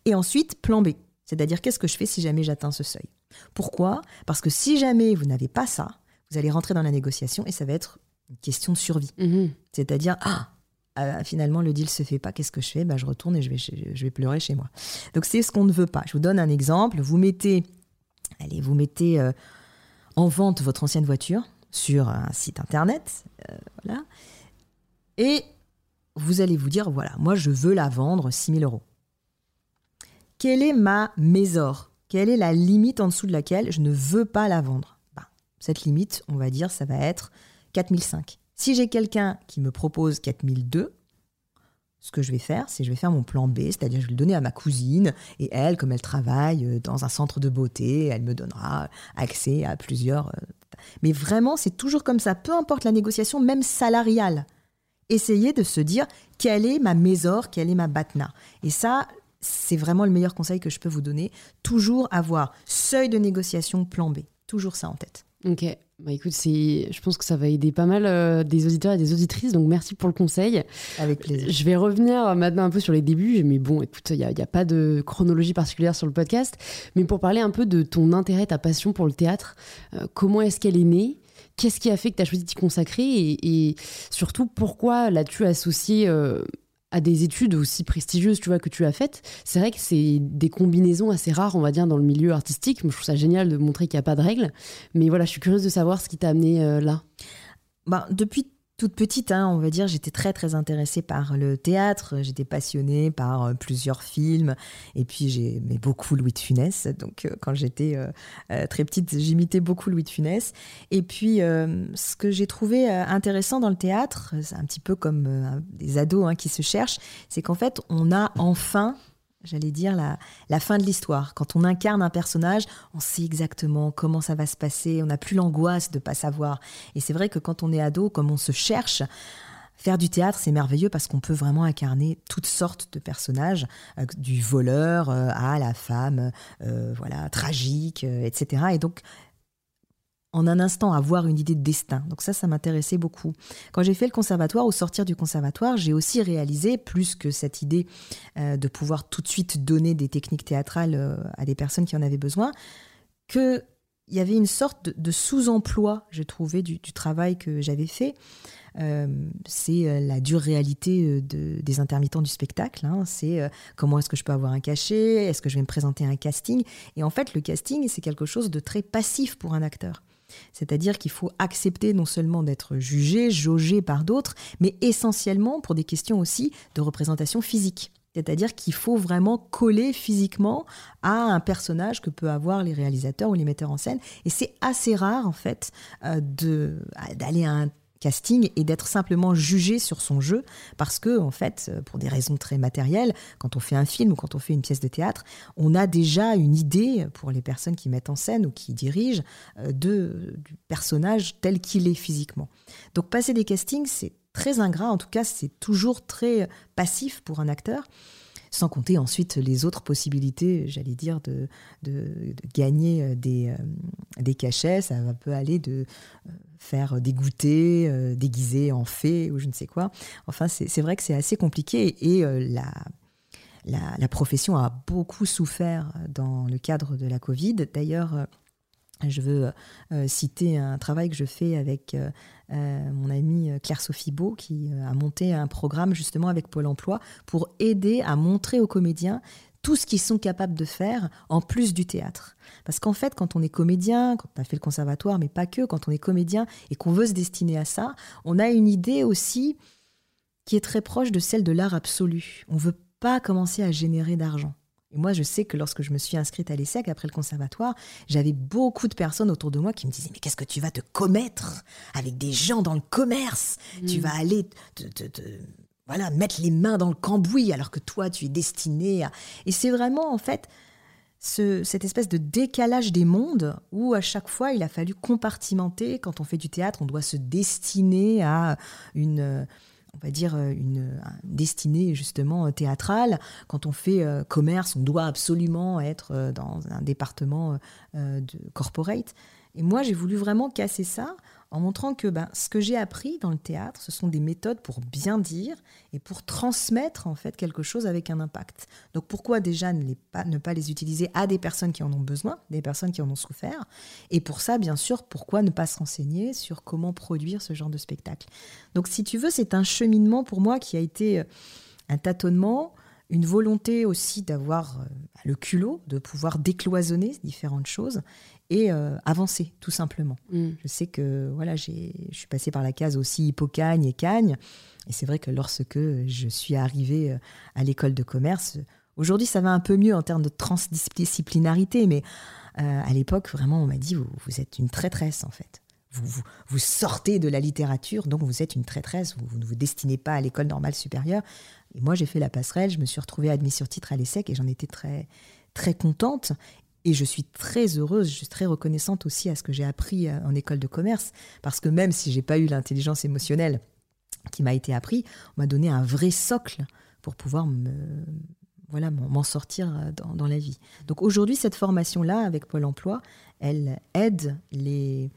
et ensuite plan B, c'est-à-dire qu'est-ce que je fais si jamais j'atteins ce seuil? Pourquoi? Parce que si jamais vous n'avez pas ça, vous allez rentrer dans la négociation et ça va être une question de survie. Mhm. C'est-à-dire, ah, euh, finalement, le deal se fait pas, qu'est-ce que je fais? Bah, Je retourne et je vais, pleurer chez moi. Donc, c'est ce qu'on ne veut pas. Je vous donne un exemple. Vous mettez, allez, vous mettez euh, en vente votre ancienne voiture sur un site internet, euh, voilà, et vous allez vous dire, voilà, moi, je veux la vendre 6 000 euros. Quelle est ma mésor Quelle est la limite en dessous de laquelle je ne veux pas la vendre? Bah, Cette limite, on va dire, ça va être 4005. Si j'ai quelqu'un qui me propose 4002, ce que je vais faire, c'est je vais faire mon plan B, c'est-à-dire je vais le donner à ma cousine, et elle, comme elle travaille euh, dans un centre de beauté, elle me donnera accès à plusieurs... euh, Mais vraiment, c'est toujours comme ça, peu importe la négociation, même salariale. Essayez de se dire quelle est ma mésor, quelle est ma batna. Et ça, c'est vraiment le meilleur conseil que je peux vous donner. Toujours avoir seuil de négociation, plan B. Toujours ça en tête. Ok. Bah écoute, c'est, je pense que ça va aider pas mal euh, des auditeurs et des auditrices, donc merci pour le conseil. Avec plaisir. Je vais revenir maintenant un peu sur les débuts, mais bon, écoute, il n'y a, pas de chronologie particulière sur le podcast. Mais pour parler un peu de ton intérêt, ta passion pour le théâtre, euh, comment est-ce qu'elle est née? Qu'est-ce qui a fait que tu as choisi de t'y consacrer? Et, et surtout, pourquoi l'as-tu associé euh, à des études aussi prestigieuses tu vois, que tu as faites C'est vrai que c'est des combinaisons assez rares, on va dire, dans le milieu artistique. Je trouve ça génial de montrer qu'il n'y a pas de règles. Mais voilà, je suis curieuse de savoir ce qui t'a amené euh, là. Ben, depuis toute petite, hein, on va dire, j'étais très très intéressée par le théâtre, j'étais passionnée par euh, plusieurs films, et puis j'aimais beaucoup Louis de Funès, donc euh, quand j'étais euh, très petite, j'imitais beaucoup Louis de Funès. Et puis ce que j'ai trouvé intéressant dans le théâtre, c'est un petit peu comme des ados hein, qui se cherchent, c'est qu'en fait on a enfin j'allais dire, la, fin de l'histoire. Quand on incarne un personnage, on sait exactement comment ça va se passer, on n'a plus l'angoisse de ne pas savoir. Et c'est vrai que quand on est ado, comme on se cherche, Faire du théâtre, c'est merveilleux parce qu'on peut vraiment incarner toutes sortes de personnages, euh, du voleur euh, à la femme, euh, voilà, tragique, etc. Et donc, en un instant avoir une idée de destin. Donc ça, ça m'intéressait beaucoup. Quand j'ai fait le conservatoire, au sortir du conservatoire, j'ai aussi réalisé, plus que cette idée euh, de pouvoir tout de suite donner des techniques théâtrales euh, à des personnes qui en avaient besoin, qu'il y avait une sorte de, sous-emploi, je trouvais, du, travail que j'avais fait. Euh, c'est la dure réalité des intermittents du spectacle. Hein. C'est comment est-ce que je peux avoir un cachet? Est-ce que je vais me présenter un casting? Et en fait, le casting, c'est quelque chose de très passif pour un acteur. C'est-à-dire qu'il faut accepter non seulement d'être jugé, jaugé par d'autres, mais essentiellement pour des questions aussi de représentation physique. C'est-à-dire qu'il faut vraiment coller physiquement à un personnage que peuvent avoir les réalisateurs ou les metteurs en scène. Et c'est assez rare, en fait, euh, d'aller à un casting et d'être simplement jugé sur son jeu parce que en fait euh, pour des raisons très matérielles quand on fait un film ou quand on fait une pièce de théâtre on a déjà une idée pour les personnes qui mettent en scène ou qui dirigent euh, de du personnage tel qu'il est physiquement. Donc passer des castings c'est très ingrat. En tout cas c'est toujours très passif pour un acteur sans compter ensuite les autres possibilités, j'allais dire, de, gagner euh, des, des cachets. Ça peut aller de faire des goûters euh, en fées ou je ne sais quoi. Enfin, c'est vrai que c'est assez compliqué et euh, la, profession a beaucoup souffert dans le cadre de la Covid. D'ailleurs, euh, je veux citer un travail que je fais avec mon amie Claire-Sophie Beau, qui a monté un programme justement avec Pôle Emploi pour aider à montrer aux comédiens tout ce qu'ils sont capables de faire en plus du théâtre. Parce qu'en fait, quand on est comédien, quand on a fait le conservatoire, mais pas que, quand on est comédien et qu'on veut se destiner à ça, on a une idée aussi qui est très proche de celle de l'art absolu. On veut pas commencer à générer d'argent. Et moi, je sais que lorsque je me suis inscrite à l'ESSEC après le conservatoire, j'avais beaucoup de personnes autour de moi qui me disaient Mais qu'est-ce que tu vas te commettre avec des gens dans le commerce? Tu mm. vas aller te, voilà, mettre les mains dans le cambouis alors que toi, tu es destiné à... Et c'est vraiment, en fait, ce, cette espèce de décalage des mondes où à chaque fois, il a fallu compartimenter. Quand on fait du théâtre, on doit se destiner à une on va dire une, destinée justement théâtrale. Quand on fait euh, commerce, on doit absolument être euh, dans un département euh, de corporate. Et moi, j'ai voulu vraiment casser ça en montrant que ben, ce que j'ai appris dans le théâtre, ce sont des méthodes pour bien dire et pour transmettre en fait quelque chose avec un impact. Donc pourquoi déjà ne, pas, ne pas les utiliser à des personnes qui en ont besoin, des personnes qui en ont souffert? Et pour ça, bien sûr, pourquoi ne pas se renseigner sur comment produire ce genre de spectacle? Donc si tu veux, c'est un cheminement pour moi qui a été euh, un tâtonnement, une volonté aussi d'avoir euh, le culot, de pouvoir décloisonner différentes choses et euh, avancer tout simplement. Mm. Je sais que voilà, je suis passée par la case aussi Hippocagne et Cagne, et c'est vrai que lorsque je suis arrivée euh, à l'école de commerce, aujourd'hui ça va un peu mieux en termes de transdisciplinarité, mais euh, à l'époque vraiment on m'a dit vous, vous, êtes une traîtresse en fait. Vous, vous, sortez de la littérature, donc vous êtes une traîtresse, vous, ne vous destinez pas à l'école normale supérieure. Et moi, j'ai fait la passerelle, je me suis retrouvée admise sur titre à l'ESSEC et j'en étais très, très contente. Et je suis très heureuse, je suis très reconnaissante aussi à ce que j'ai appris euh, en école de commerce, parce que même si j'ai pas eu l'intelligence émotionnelle qui m'a été appris, on m'a donné un vrai socle pour pouvoir me, voilà, m'en sortir euh, dans, la vie. Donc aujourd'hui, cette formation-là avec Pôle Emploi, elle aide les,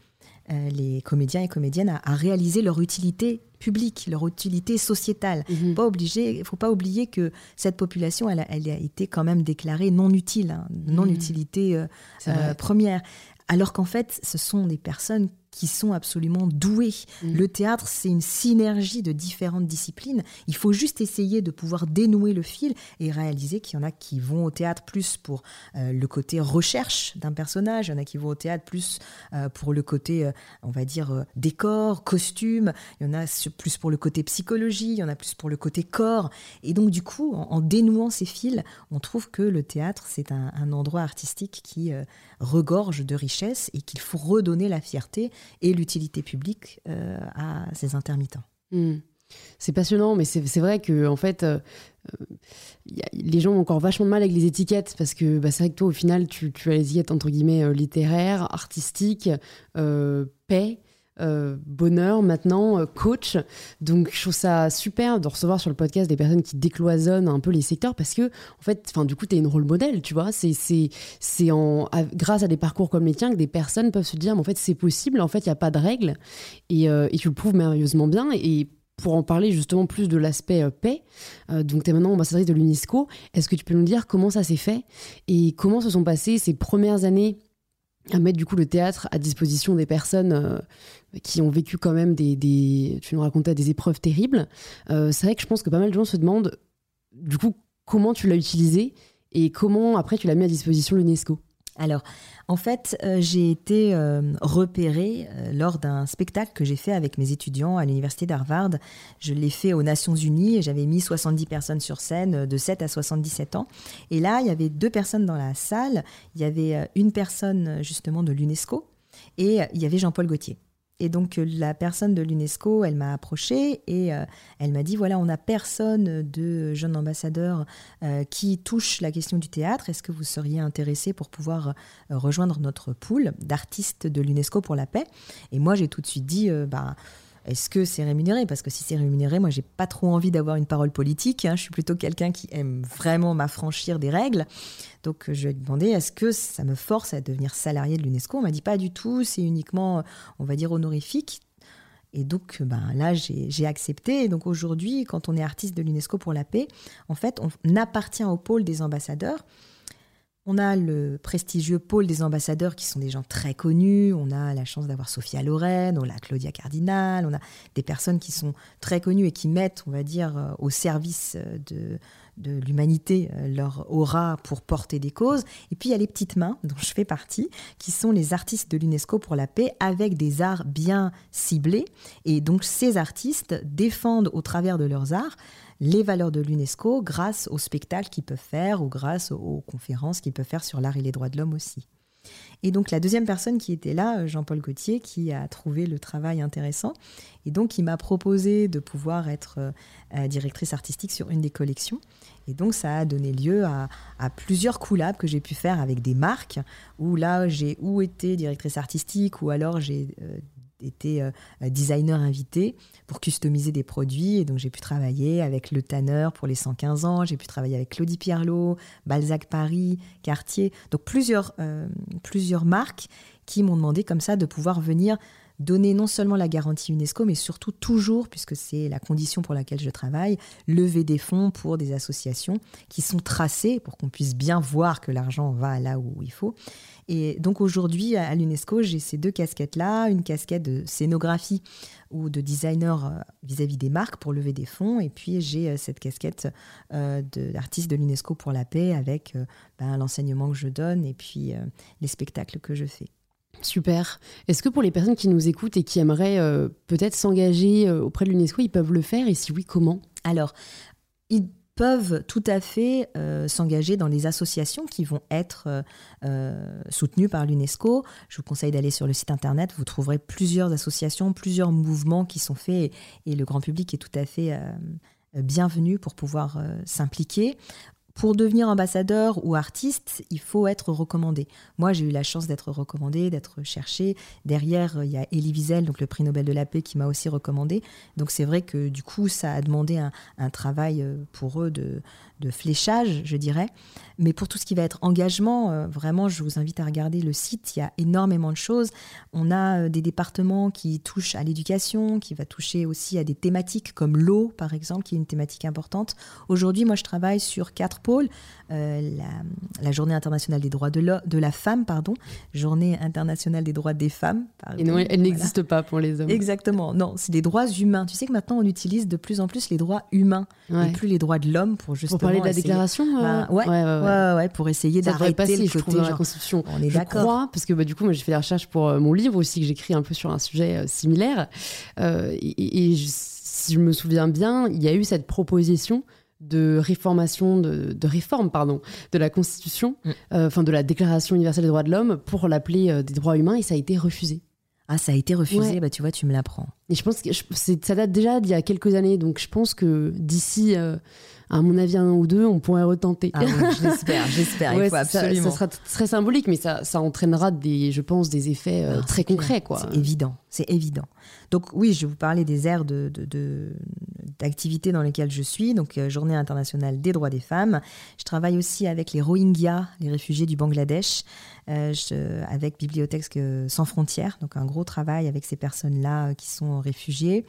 euh, les comédiens et comédiennes à, réaliser leur utilité publique, leur utilité sociétale. Mhm. Pas obligé, il faut pas oublier que cette population, elle a, elle a été quand même déclarée non utile, hein, non mhm. utilité euh, euh, première. Alors qu'en fait, ce sont des personnes qui sont absolument doués. Mm. Le théâtre, c'est une synergie de différentes disciplines. Il faut juste essayer de pouvoir dénouer le fil et réaliser qu'il y en a qui vont au théâtre plus pour euh, le côté recherche d'un personnage, il y en a qui vont au théâtre plus euh, pour le côté, euh, on va dire, décor, costume, il y en a plus pour le côté psychologie, il y en a plus pour le côté corps. Et donc, du coup, en, dénouant ces fils, on trouve que le théâtre, c'est un, endroit artistique qui regorge de richesse et qu'il faut redonner la fierté et l'utilité publique euh, à ces intermittents. Hmm. C'est passionnant, mais c'est vrai que en fait, euh, les gens ont encore vachement de mal avec les étiquettes parce que bah, c'est vrai que toi, au final, tu, as les étiquettes entre guillemets euh, littéraires, artistiques, paix. Euh, bonheur maintenant, euh, coach. Donc je trouve ça super de recevoir sur le podcast des personnes qui décloisonnent un peu les secteurs parce que en fait, enfin du coup, tu es une rôle modèle, tu vois. C'est c'est en grâce à des parcours comme les tiens que des personnes peuvent se dire mais en fait c'est possible, en fait il y a pas de règles et, euh, tu le prouves merveilleusement bien et pour en parler justement plus de l'aspect paix, donc tu es maintenant ambassadrice de l'UNESCO, est-ce que tu peux nous dire comment ça s'est fait et comment se sont passées ces premières années à mettre du coup le théâtre à disposition des personnes euh, qui ont vécu quand même des, tu nous racontais des épreuves terribles. Euh, c'est vrai que je pense que pas mal de gens se demandent du coup comment tu l'as utilisé et comment après tu l'as mis à disposition l'UNESCO. Alors, en fait, euh, j'ai été euh, repérée euh, lors d'un spectacle que j'ai fait avec mes étudiants à l'université d'Harvard. Je l'ai fait aux Nations Unies et j'avais mis 70 personnes sur scène de 7 à 77 ans. Et là, il y avait deux personnes dans la salle. Il y avait une personne justement de l'UNESCO et il y avait Jean-Paul Gaultier. Et donc euh, la personne de l'UNESCO, elle m'a approchée et euh, elle m'a dit voilà, on n'a personne de jeune ambassadeur euh, qui touche la question du théâtre. Est-ce que vous seriez intéressé pour pouvoir rejoindre notre pool d'artistes de l'UNESCO pour la paix? Et moi, j'ai tout de suite dit bah est-ce que c'est rémunéré? Parce que si c'est rémunéré, moi, j'ai pas trop envie d'avoir une parole politique. Hein. Je suis plutôt quelqu'un qui aime vraiment m'affranchir des règles. Donc, je lui ai demandé est-ce que ça me force à devenir salarié de l'UNESCO? On m'a dit pas du tout. C'est uniquement, on va dire, honorifique. Et donc, ben, là, j'ai accepté. Donc, aujourd'hui, quand on est artiste de l'UNESCO pour la paix, en fait, on appartient au pôle des ambassadeurs. On a le prestigieux pôle des ambassadeurs qui sont des gens très connus. On a la chance d'avoir Sophia Loren, on a Claudia Cardinal, on a des personnes qui sont très connues et qui mettent, on va dire, euh, au service euh, de, de l'humanité euh, leur aura pour porter des causes. Et puis il y a les petites mains, dont je fais partie, qui sont les artistes de l'UNESCO pour la paix, avec des arts bien ciblés. Et donc ces artistes défendent au travers de leurs arts les valeurs de l'UNESCO grâce aux spectacles qu'ils peuvent faire ou grâce aux conférences qu'ils peuvent faire sur l'art et les droits de l'homme aussi. Et donc la deuxième personne qui était là, Jean-Paul Gauthier, qui a trouvé le travail intéressant, et donc il m'a proposé de pouvoir être euh, directrice artistique sur une des collections. Et donc ça a donné lieu à, plusieurs collabs que j'ai pu faire avec des marques, où là j'ai ou été directrice artistique, ou alors j'ai euh, été euh, designer invité pour customiser des produits. Et donc, j'ai pu travailler avec Le Tanner pour les 115 ans. J'ai pu travailler avec Claudie Pierlot, Balzac Paris, Cartier. Donc, plusieurs, euh, plusieurs marques qui m'ont demandé comme ça de pouvoir venir donner non seulement la garantie UNESCO, mais surtout toujours, puisque c'est la condition pour laquelle je travaille, lever des fonds pour des associations qui sont tracées pour qu'on puisse bien voir que l'argent va là où il faut. Et donc aujourd'hui, à l'UNESCO, j'ai ces deux casquettes-là, une casquette de scénographie ou de designer euh, vis-à-vis des marques pour lever des fonds, et puis j'ai euh, cette casquette euh, d'artiste de, l'UNESCO pour la paix avec ben, l'enseignement que je donne et puis les spectacles que je fais. Super. Est-ce que pour les personnes qui nous écoutent et qui aimeraient euh, peut-être s'engager euh, auprès de l'UNESCO, ils peuvent le faire? Et si oui, comment? Alors, ils peuvent tout à fait euh, s'engager dans les associations qui vont être soutenues par l'UNESCO. Je vous conseille d'aller sur le site internet, vous trouverez plusieurs associations, plusieurs mouvements qui sont faits et le grand public est tout à fait bienvenu pour pouvoir s'impliquer pour devenir ambassadeur ou artiste, il faut être recommandé. Moi, j'ai eu la chance d'être recommandé, d'être cherché. Derrière, il y a Elie Wiesel, donc le prix Nobel de la paix, qui m'a aussi recommandé. Donc c'est vrai que du coup, ça a demandé un, travail euh, pour eux de, fléchage, je dirais. Mais pour tout ce qui va être engagement, euh, vraiment, je vous invite à regarder le site. Il y a énormément de choses. On a euh, des départements qui touchent à l'éducation, qui va toucher aussi à des thématiques comme l'eau, par exemple, qui est une thématique importante. Aujourd'hui, moi, je travaille sur quatre pôles. Euh, la, Journée internationale des droits de, de la femme, pardon, Journée internationale des droits des femmes. et non, elle n'existe pas pour les hommes. Exactement, non, c'est des droits humains. Tu sais que maintenant on utilise de plus en plus les droits humains et plus les droits de l'homme pour justement. Parler de la déclaration bah, ouais, ouais, ouais, pour essayer d'arrêter le côté. Je trouve, dans la Constitution. On est d'accord. Parce que bah, du coup, moi j'ai fait des recherches pour euh, mon livre aussi, que j'écris un peu sur un sujet euh, similaire. et, si je me souviens bien, il y a eu cette proposition de réformation, de, réforme, pardon, de la Constitution, mm. euh, enfin de la Déclaration universelle des droits de l'homme pour l'appeler euh, des droits humains et ça a été refusé. Ah, ça a été refusé, bah tu vois, tu me l'apprends. Et je pense que ça date déjà d'il y a quelques années, donc je pense que d'ici euh, à mon avis, un ou deux, on pourrait retenter. Ah j'espère, j'espère. faut absolument. Ça, sera très symbolique, mais ça, ça entraînera des, je pense, des effets euh, ah, très concrets, quoi. C'est évident, c'est évident. Donc oui, je vais vous parler des aires de, d'activités dans lesquelles je suis. Donc euh, Journée internationale des droits des femmes. Je travaille aussi avec les Rohingyas, les réfugiés du Bangladesh, euh, avec Bibliothèque sans frontières. Donc un gros travail avec ces personnes-là qui sont réfugiées.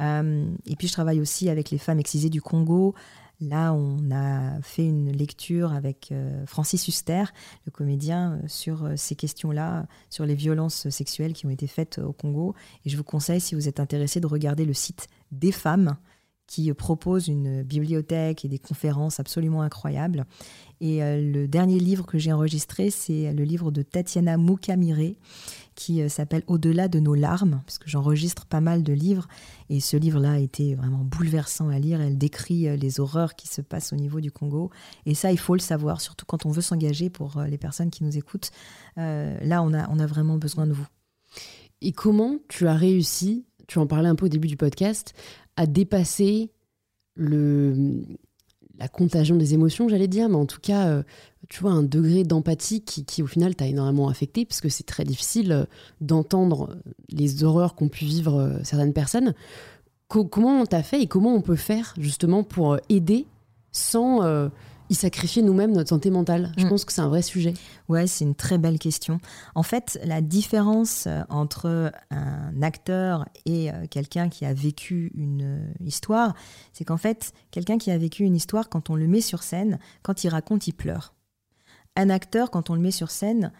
et puis je travaille aussi avec les femmes excisées du Congo. Là, on a fait une lecture avec euh, Francis Huster, le comédien, euh, sur euh, ces questions-là, sur les violences sexuelles qui ont été faites au Congo. Et je vous conseille, si vous êtes intéressé, de regarder le site des femmes qui propose une bibliothèque et des conférences absolument incroyables. Et le dernier livre que j'ai enregistré, c'est le livre de Tatiana Moukamire, qui euh, s'appelle Au-delà de nos larmes, parce que j'enregistre pas mal de livres, et ce livre-là a été vraiment bouleversant à lire. Elle décrit euh, les horreurs qui se passent au niveau du Congo, et ça, il faut le savoir, surtout quand on veut s'engager pour euh, les personnes qui nous écoutent. là, on a, on a vraiment besoin de vous. Et comment tu as réussi, tu en parlais un peu au début du podcast, à dépasser le, la contagion des émotions, j'allais dire, mais en tout cas, euh, tu vois, un degré d'empathie qui, au final, t'a énormément affecté, parce que c'est très difficile euh, d'entendre les horreurs qu'ont pu vivre euh, certaines personnes. comment on t'a fait et comment on peut faire, justement, pour aider sans y sacrifier nous-mêmes notre santé mentale Je mm. pense que c'est un vrai sujet. Ouais, c'est une très belle question. En fait, la différence euh, entre un acteur et euh, quelqu'un qui a vécu une euh, histoire, c'est qu'en fait, quelqu'un qui a vécu une histoire, quand on le met sur scène, quand il raconte, il pleure. Un acteur, quand on le met sur scène,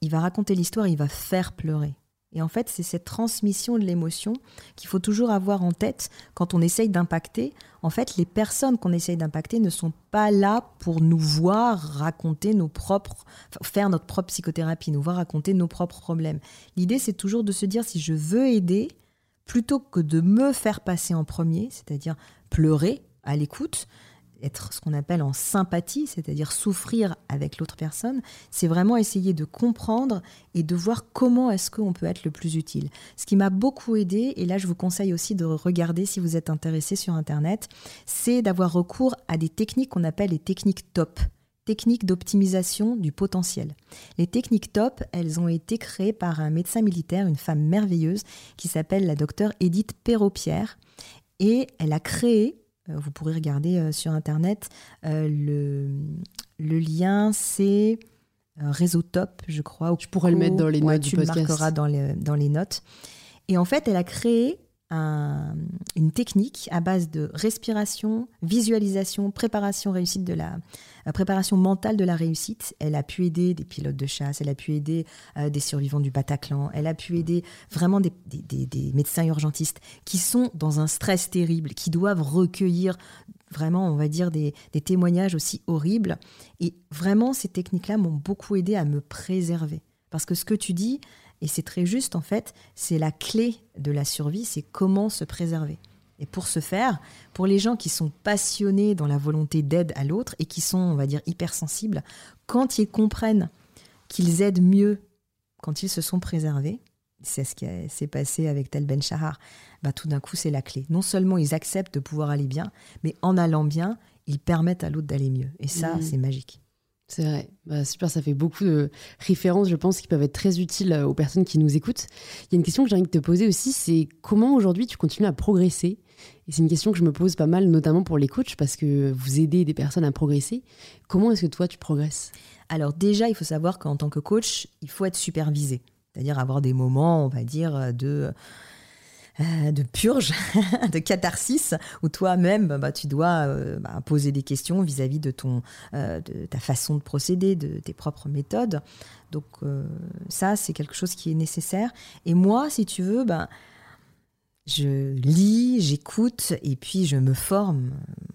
il va raconter l'histoire, il va faire pleurer. Et en fait, c'est cette transmission de l'émotion qu'il faut toujours avoir en tête quand on essaye d'impacter. En fait, les personnes qu'on essaye d'impacter ne sont pas là pour nous voir raconter nos propres, faire notre propre psychothérapie, nous voir raconter nos propres problèmes. L'idée, c'est toujours de se dire si je veux aider, plutôt que de me faire passer en premier, c'est-à-dire pleurer à l'écoute, être ce qu'on appelle en sympathie, c'est-à-dire souffrir avec l'autre personne, c'est vraiment essayer de comprendre et de voir comment est-ce qu'on peut être le plus utile. Ce qui m'a beaucoup aidé, et là je vous conseille aussi de regarder si vous êtes intéressé sur Internet, c'est d'avoir recours à des techniques qu'on appelle les techniques top techniques d'optimisation du potentiel. Les techniques top, elles ont été créées par un médecin militaire, une femme merveilleuse, qui s'appelle la docteure Edith Perrault-Pierre, et elle a créé vous pourrez regarder euh, sur Internet. Euh, le, le lien, c'est Réseau Top, je crois. Tu pourrais le mettre dans les notes du podcast. Tu le marqueras dans les, dans les notes. Et en fait, elle a créé une technique à base de respiration, visualisation, préparation réussite de la préparation mentale de la réussite. Elle a pu aider des pilotes de chasse, elle a pu aider euh, des survivants du Bataclan, elle a pu aider vraiment des, des, médecins urgentistes qui sont dans un stress terrible, qui doivent recueillir vraiment, on va dire, des, témoignages aussi horribles. Et vraiment, ces techniques-là m'ont beaucoup aidé à me préserver. Parce que ce que tu dis, et c'est très juste en fait, c'est la clé de la survie, c'est comment se préserver. Et pour ce faire, pour les gens qui sont passionnés dans la volonté d'aide à l'autre et qui sont, on va dire, hypersensibles, quand ils comprennent qu'ils aident mieux quand ils se sont préservés, c'est ce qui s'est passé avec Tel Ben Shahar, bah, tout d'un coup c'est la clé. Non seulement ils acceptent de pouvoir aller bien, mais en allant bien, ils permettent à l'autre d'aller mieux. Et ça, mmh. c'est magique. C'est vrai. Bah, super, ça fait beaucoup de références, je pense, qui peuvent être très utiles euh, aux personnes qui nous écoutent. Il y a une question que j'ai envie de te poser aussi, c'est comment aujourd'hui tu continues à progresser? Et c'est une question que je me pose pas mal, notamment pour les coachs, parce que vous aidez des personnes à progresser. Comment est-ce que toi, tu progresses? Alors déjà, il faut savoir qu'en tant que coach, il faut être supervisé. C'est-à-dire avoir des moments, on va dire, de euh, de purge, de catharsis, où toi-même, bah, tu dois euh, bah, poser des questions vis-à-vis de ton, euh, de ta façon de procéder, de tes propres méthodes. Donc ça, c'est quelque chose qui est nécessaire. Et moi, si tu veux, ben je lis, j'écoute et puis je me forme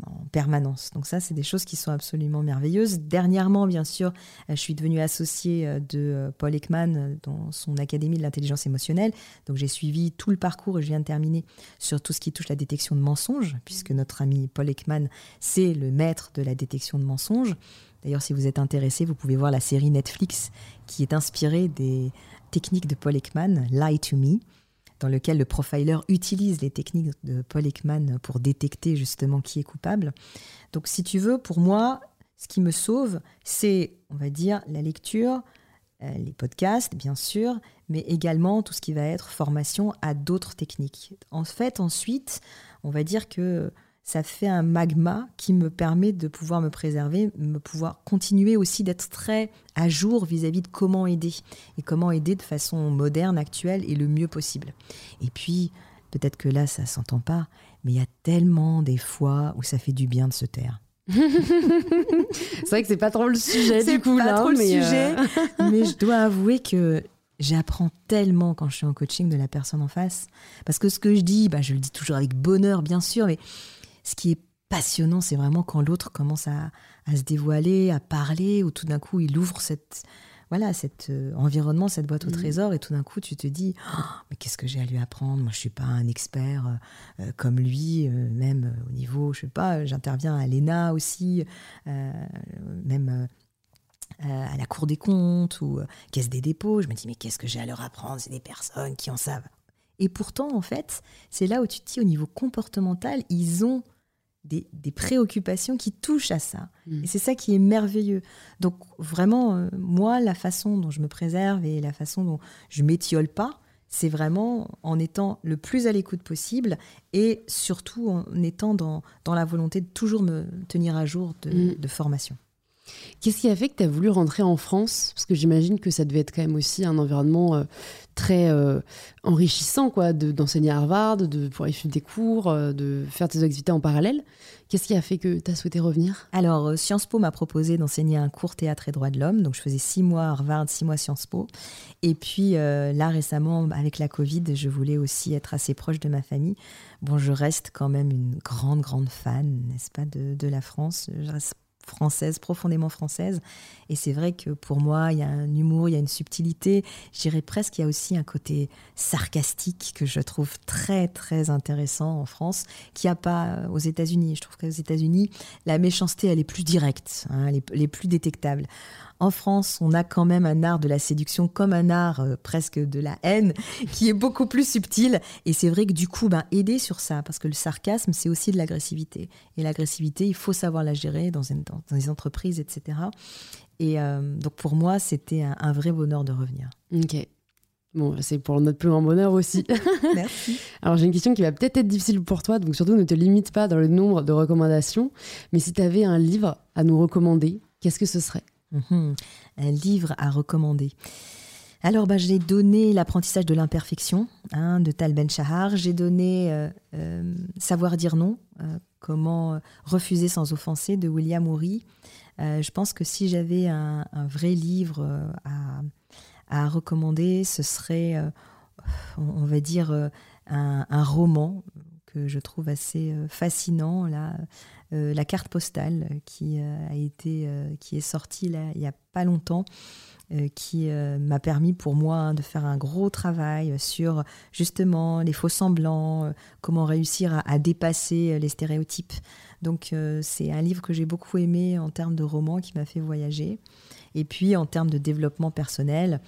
en permanence. Donc ça, c'est des choses qui sont absolument merveilleuses. Dernièrement, bien sûr, je suis devenue associée euh, de euh, Paul Ekman dans son Académie de l'intelligence émotionnelle. Donc j'ai suivi tout le parcours et je viens de terminer sur tout ce qui touche la détection de mensonges, puisque notre ami Paul Ekman, c'est le maître de la détection de mensonges. D'ailleurs, si vous êtes intéressé, vous pouvez voir la série Netflix qui est inspirée des techniques de Paul Ekman, Lie to Me dans lequel le profiler utilise les techniques de Paul Ekman pour détecter justement qui est coupable. Donc si tu veux, pour moi, ce qui me sauve, c'est, on va dire, la lecture, euh, les podcasts, bien sûr, mais également tout ce qui va être formation à d'autres techniques. En fait, ensuite, on va dire que ça fait un magma qui me permet de pouvoir me préserver, me pouvoir continuer aussi d'être très à jour vis-à-vis de comment aider et comment aider de façon moderne, actuelle et le mieux possible. Et puis, peut-être que là, ça s'entend pas, mais il y a tellement des fois où ça fait du bien de se taire. c'est vrai que c'est pas trop le sujet du coup pas trop le mais euh, sujet, mais je dois avouer que j'apprends tellement quand je suis en coaching de la personne en face parce que ce que je dis, bah, je le dis toujours avec bonheur bien sûr, mais ce qui est passionnant, c'est vraiment quand l'autre commence à, se dévoiler, à parler, ou tout d'un coup il ouvre cette voilà cet euh, environnement, cette boîte au mmh. trésor, et tout d'un coup tu te dis oh, mais qu'est-ce que j'ai à lui apprendre? Moi je suis pas un expert euh, euh, comme lui, même au niveau je sais pas, j'interviens à l'ENA aussi, même à la Cour des comptes ou Caisse des dépôts. Je me dis mais qu'est-ce que j'ai à leur apprendre? C'est des personnes qui en savent. Et pourtant en fait c'est là où tu te dis au niveau comportemental ils ont des, préoccupations qui touchent à ça. Mm. Et c'est ça qui est merveilleux. Donc vraiment, euh, moi, la façon dont je me préserve et la façon dont je m'étiole pas, c'est vraiment en étant le plus à l'écoute possible et surtout en étant dans, dans, la volonté de toujours me tenir à jour de, mm. de formation. Qu'est-ce qui a fait que tu as voulu rentrer en France? Parce que j'imagine que ça devait être quand même aussi un environnement euh, très euh, enrichissant, quoi, d'enseigner à Harvard, de pouvoir suivre des cours, euh, de faire tes activités en parallèle. Qu'est-ce qui a fait que tu as souhaité revenir? Alors, Sciences Po m'a proposé d'enseigner un cours théâtre et droits de l'homme. Donc, je faisais six mois à Harvard, six mois Sciences Po. Et puis, là, récemment, avec la Covid, je voulais aussi être assez proche de ma famille. Bon, je reste quand même une grande, grande fan, n'est-ce pas, de, de la France. Je reste française, profondément française. Et c'est vrai que pour moi, il y a un humour, il y a une subtilité. Je dirais presque qu'il y a aussi un côté sarcastique que je trouve très, très intéressant en France, qu'il n'y a pas aux États-Unis. Je trouve qu'aux États-Unis, la méchanceté, elle est plus directe, hein, elle est plus détectable. En France, on a quand même un art de la séduction comme un art euh, presque de la haine qui est beaucoup plus subtil. Et c'est vrai que du coup, ben, aider sur ça, parce que le sarcasme, c'est aussi de l'agressivité. Et l'agressivité, il faut savoir la gérer dans, dans, les entreprises, etc. Et euh, donc pour moi, c'était un, vrai bonheur de revenir. Ok. Bon, c'est pour notre plus grand bonheur aussi. Merci. Alors j'ai une question qui va peut-être être difficile pour toi, donc surtout ne te limite pas dans le nombre de recommandations. Mais si tu avais un livre à nous recommander, qu'est-ce que ce serait? Mhm. Un livre à recommander. Alors, bah, j'ai donné L'apprentissage de l'imperfection hein, de Tal Ben Shahar. J'ai donné euh, euh, Savoir dire non, euh, comment refuser sans offenser de William Oury. je pense que si j'avais un, vrai livre à, recommander, ce serait, on, va dire, un, roman que je trouve assez fascinant. La carte postale qui est sortie il y a pas longtemps qui m'a permis pour moi de faire un gros travail sur justement les faux semblants, comment réussir à, dépasser les stéréotypes. Donc c'est un livre que j'ai beaucoup aimé en termes de roman qui m'a fait voyager. Et puis en termes de développement personnel,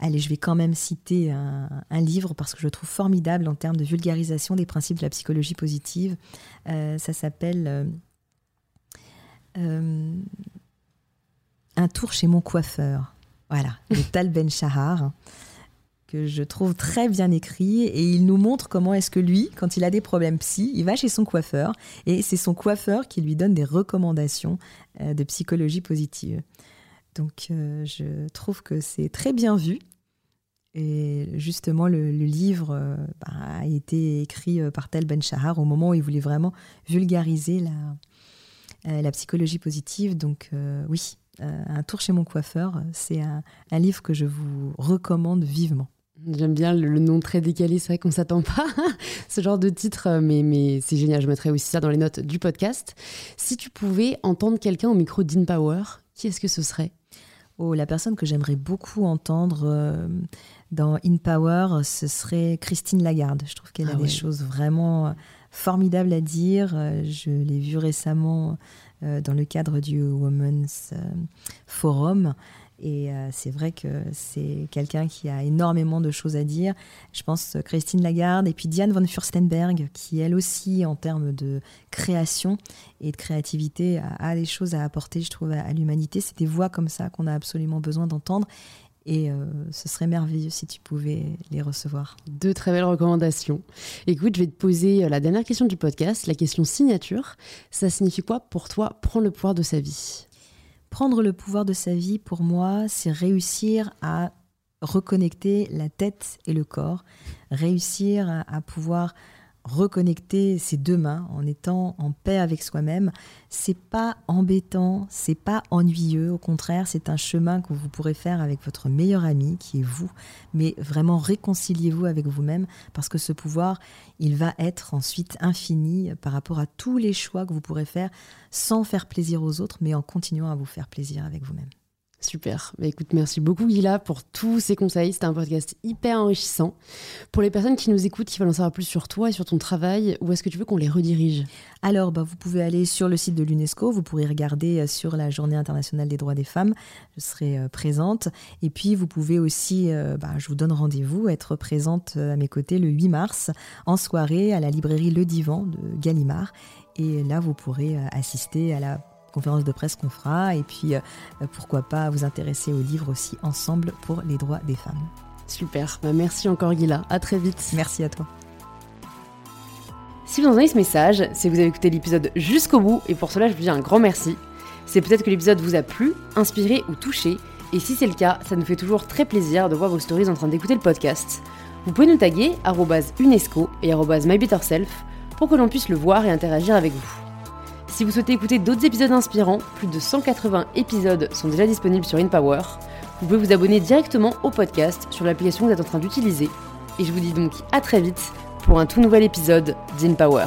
Allez, je vais quand même citer un, livre parce que je le trouve formidable en termes de vulgarisation des principes de la psychologie positive. Euh, ça s'appelle euh, euh, Un tour chez mon coiffeur. Voilà, de Tal Ben Shahar, que je trouve très bien écrit. Et il nous montre comment est-ce que lui, quand il a des problèmes psy, il va chez son coiffeur. Et c'est son coiffeur qui lui donne des recommandations de psychologie positive. Donc je trouve que c'est très bien vu Et justement, le, livre euh, bah, a été écrit euh, par Tel Ben Shahar au moment où il voulait vraiment vulgariser la, euh, la psychologie positive. Donc oui, Un tour chez mon coiffeur, c'est un, livre que je vous recommande vivement. J'aime bien le, nom très décalé, c'est vrai qu'on ne s'attend pas à ce genre de titre, mais, mais c'est génial, je mettrai aussi ça dans les notes du podcast. Si tu pouvais entendre quelqu'un au micro d'InPower, qui est-ce que ce serait? Oh, la personne que j'aimerais beaucoup entendre, dans In Power, ce serait Christine Lagarde. Je trouve qu'elle a ah des choses vraiment formidables à dire. Euh, je l'ai vue récemment euh, dans le cadre du Women's euh, Forum. Et c'est vrai que c'est quelqu'un qui a énormément de choses à dire. Je pense Christine Lagarde et puis Diane von Furstenberg, qui elle aussi, en termes de création et de créativité, a, des choses à apporter, je trouve, à l'humanité. C'est des voix comme ça qu'on a absolument besoin d'entendre. Et euh, ce serait merveilleux si tu pouvais les recevoir. Deux très belles recommandations. Écoute, je vais te poser euh, la dernière question du podcast, la question signature. Ça signifie quoi pour toi prendre le pouvoir de sa vie? Prendre le pouvoir de sa vie, pour moi, c'est réussir à reconnecter la tête et le corps, réussir à, à pouvoir reconnecter ses deux mains en étant en paix avec soi-même, c'est pas embêtant, c'est pas ennuyeux, au contraire, c'est un chemin que vous pourrez faire avec votre meilleur ami qui est vous, mais vraiment réconciliez-vous avec vous-même parce que ce pouvoir, il va être ensuite infini par rapport à tous les choix que vous pourrez faire sans faire plaisir aux autres, mais en continuant à vous faire plaisir avec vous-même. Super. Bah, écoute, merci beaucoup Gila pour tous ces conseils. C'était un podcast hyper enrichissant. Pour les personnes qui nous écoutent, qui veulent en savoir plus sur toi et sur ton travail, où est-ce que tu veux qu'on les redirige? Alors, bah, vous pouvez aller sur le site de l'UNESCO. Vous pourrez regarder euh, sur la Journée internationale des droits des femmes. Je serai euh, présente. Et puis, vous pouvez aussi, euh, bah, je vous donne rendez-vous, être présente à mes côtés le 8 mars en soirée à la librairie Le Divan de Gallimard. Et là, vous pourrez assister à la conférence de presse qu'on fera et puis euh, pourquoi pas vous intéresser au livre aussi ensemble pour les droits des femmes. Super, bah, merci encore Gila, à très vite. Merci à toi. Si vous entendez ce message, c'est que vous avez écouté l'épisode jusqu'au bout et pour cela je vous dis un grand merci. C'est peut-être que l'épisode vous a plu, inspiré ou touché et si c'est le cas, ça nous fait toujours très plaisir de voir vos stories en train d'écouter le podcast. Vous pouvez nous taguer UNESCO et mybetterself pour que l'on puisse le voir et interagir avec vous. Si vous souhaitez écouter d'autres épisodes inspirants, plus de 180 épisodes sont déjà disponibles sur InPower. Vous pouvez vous abonner directement au podcast sur l'application que vous êtes en train d'utiliser. Et je vous dis donc à très vite pour un tout nouvel épisode d'InPower.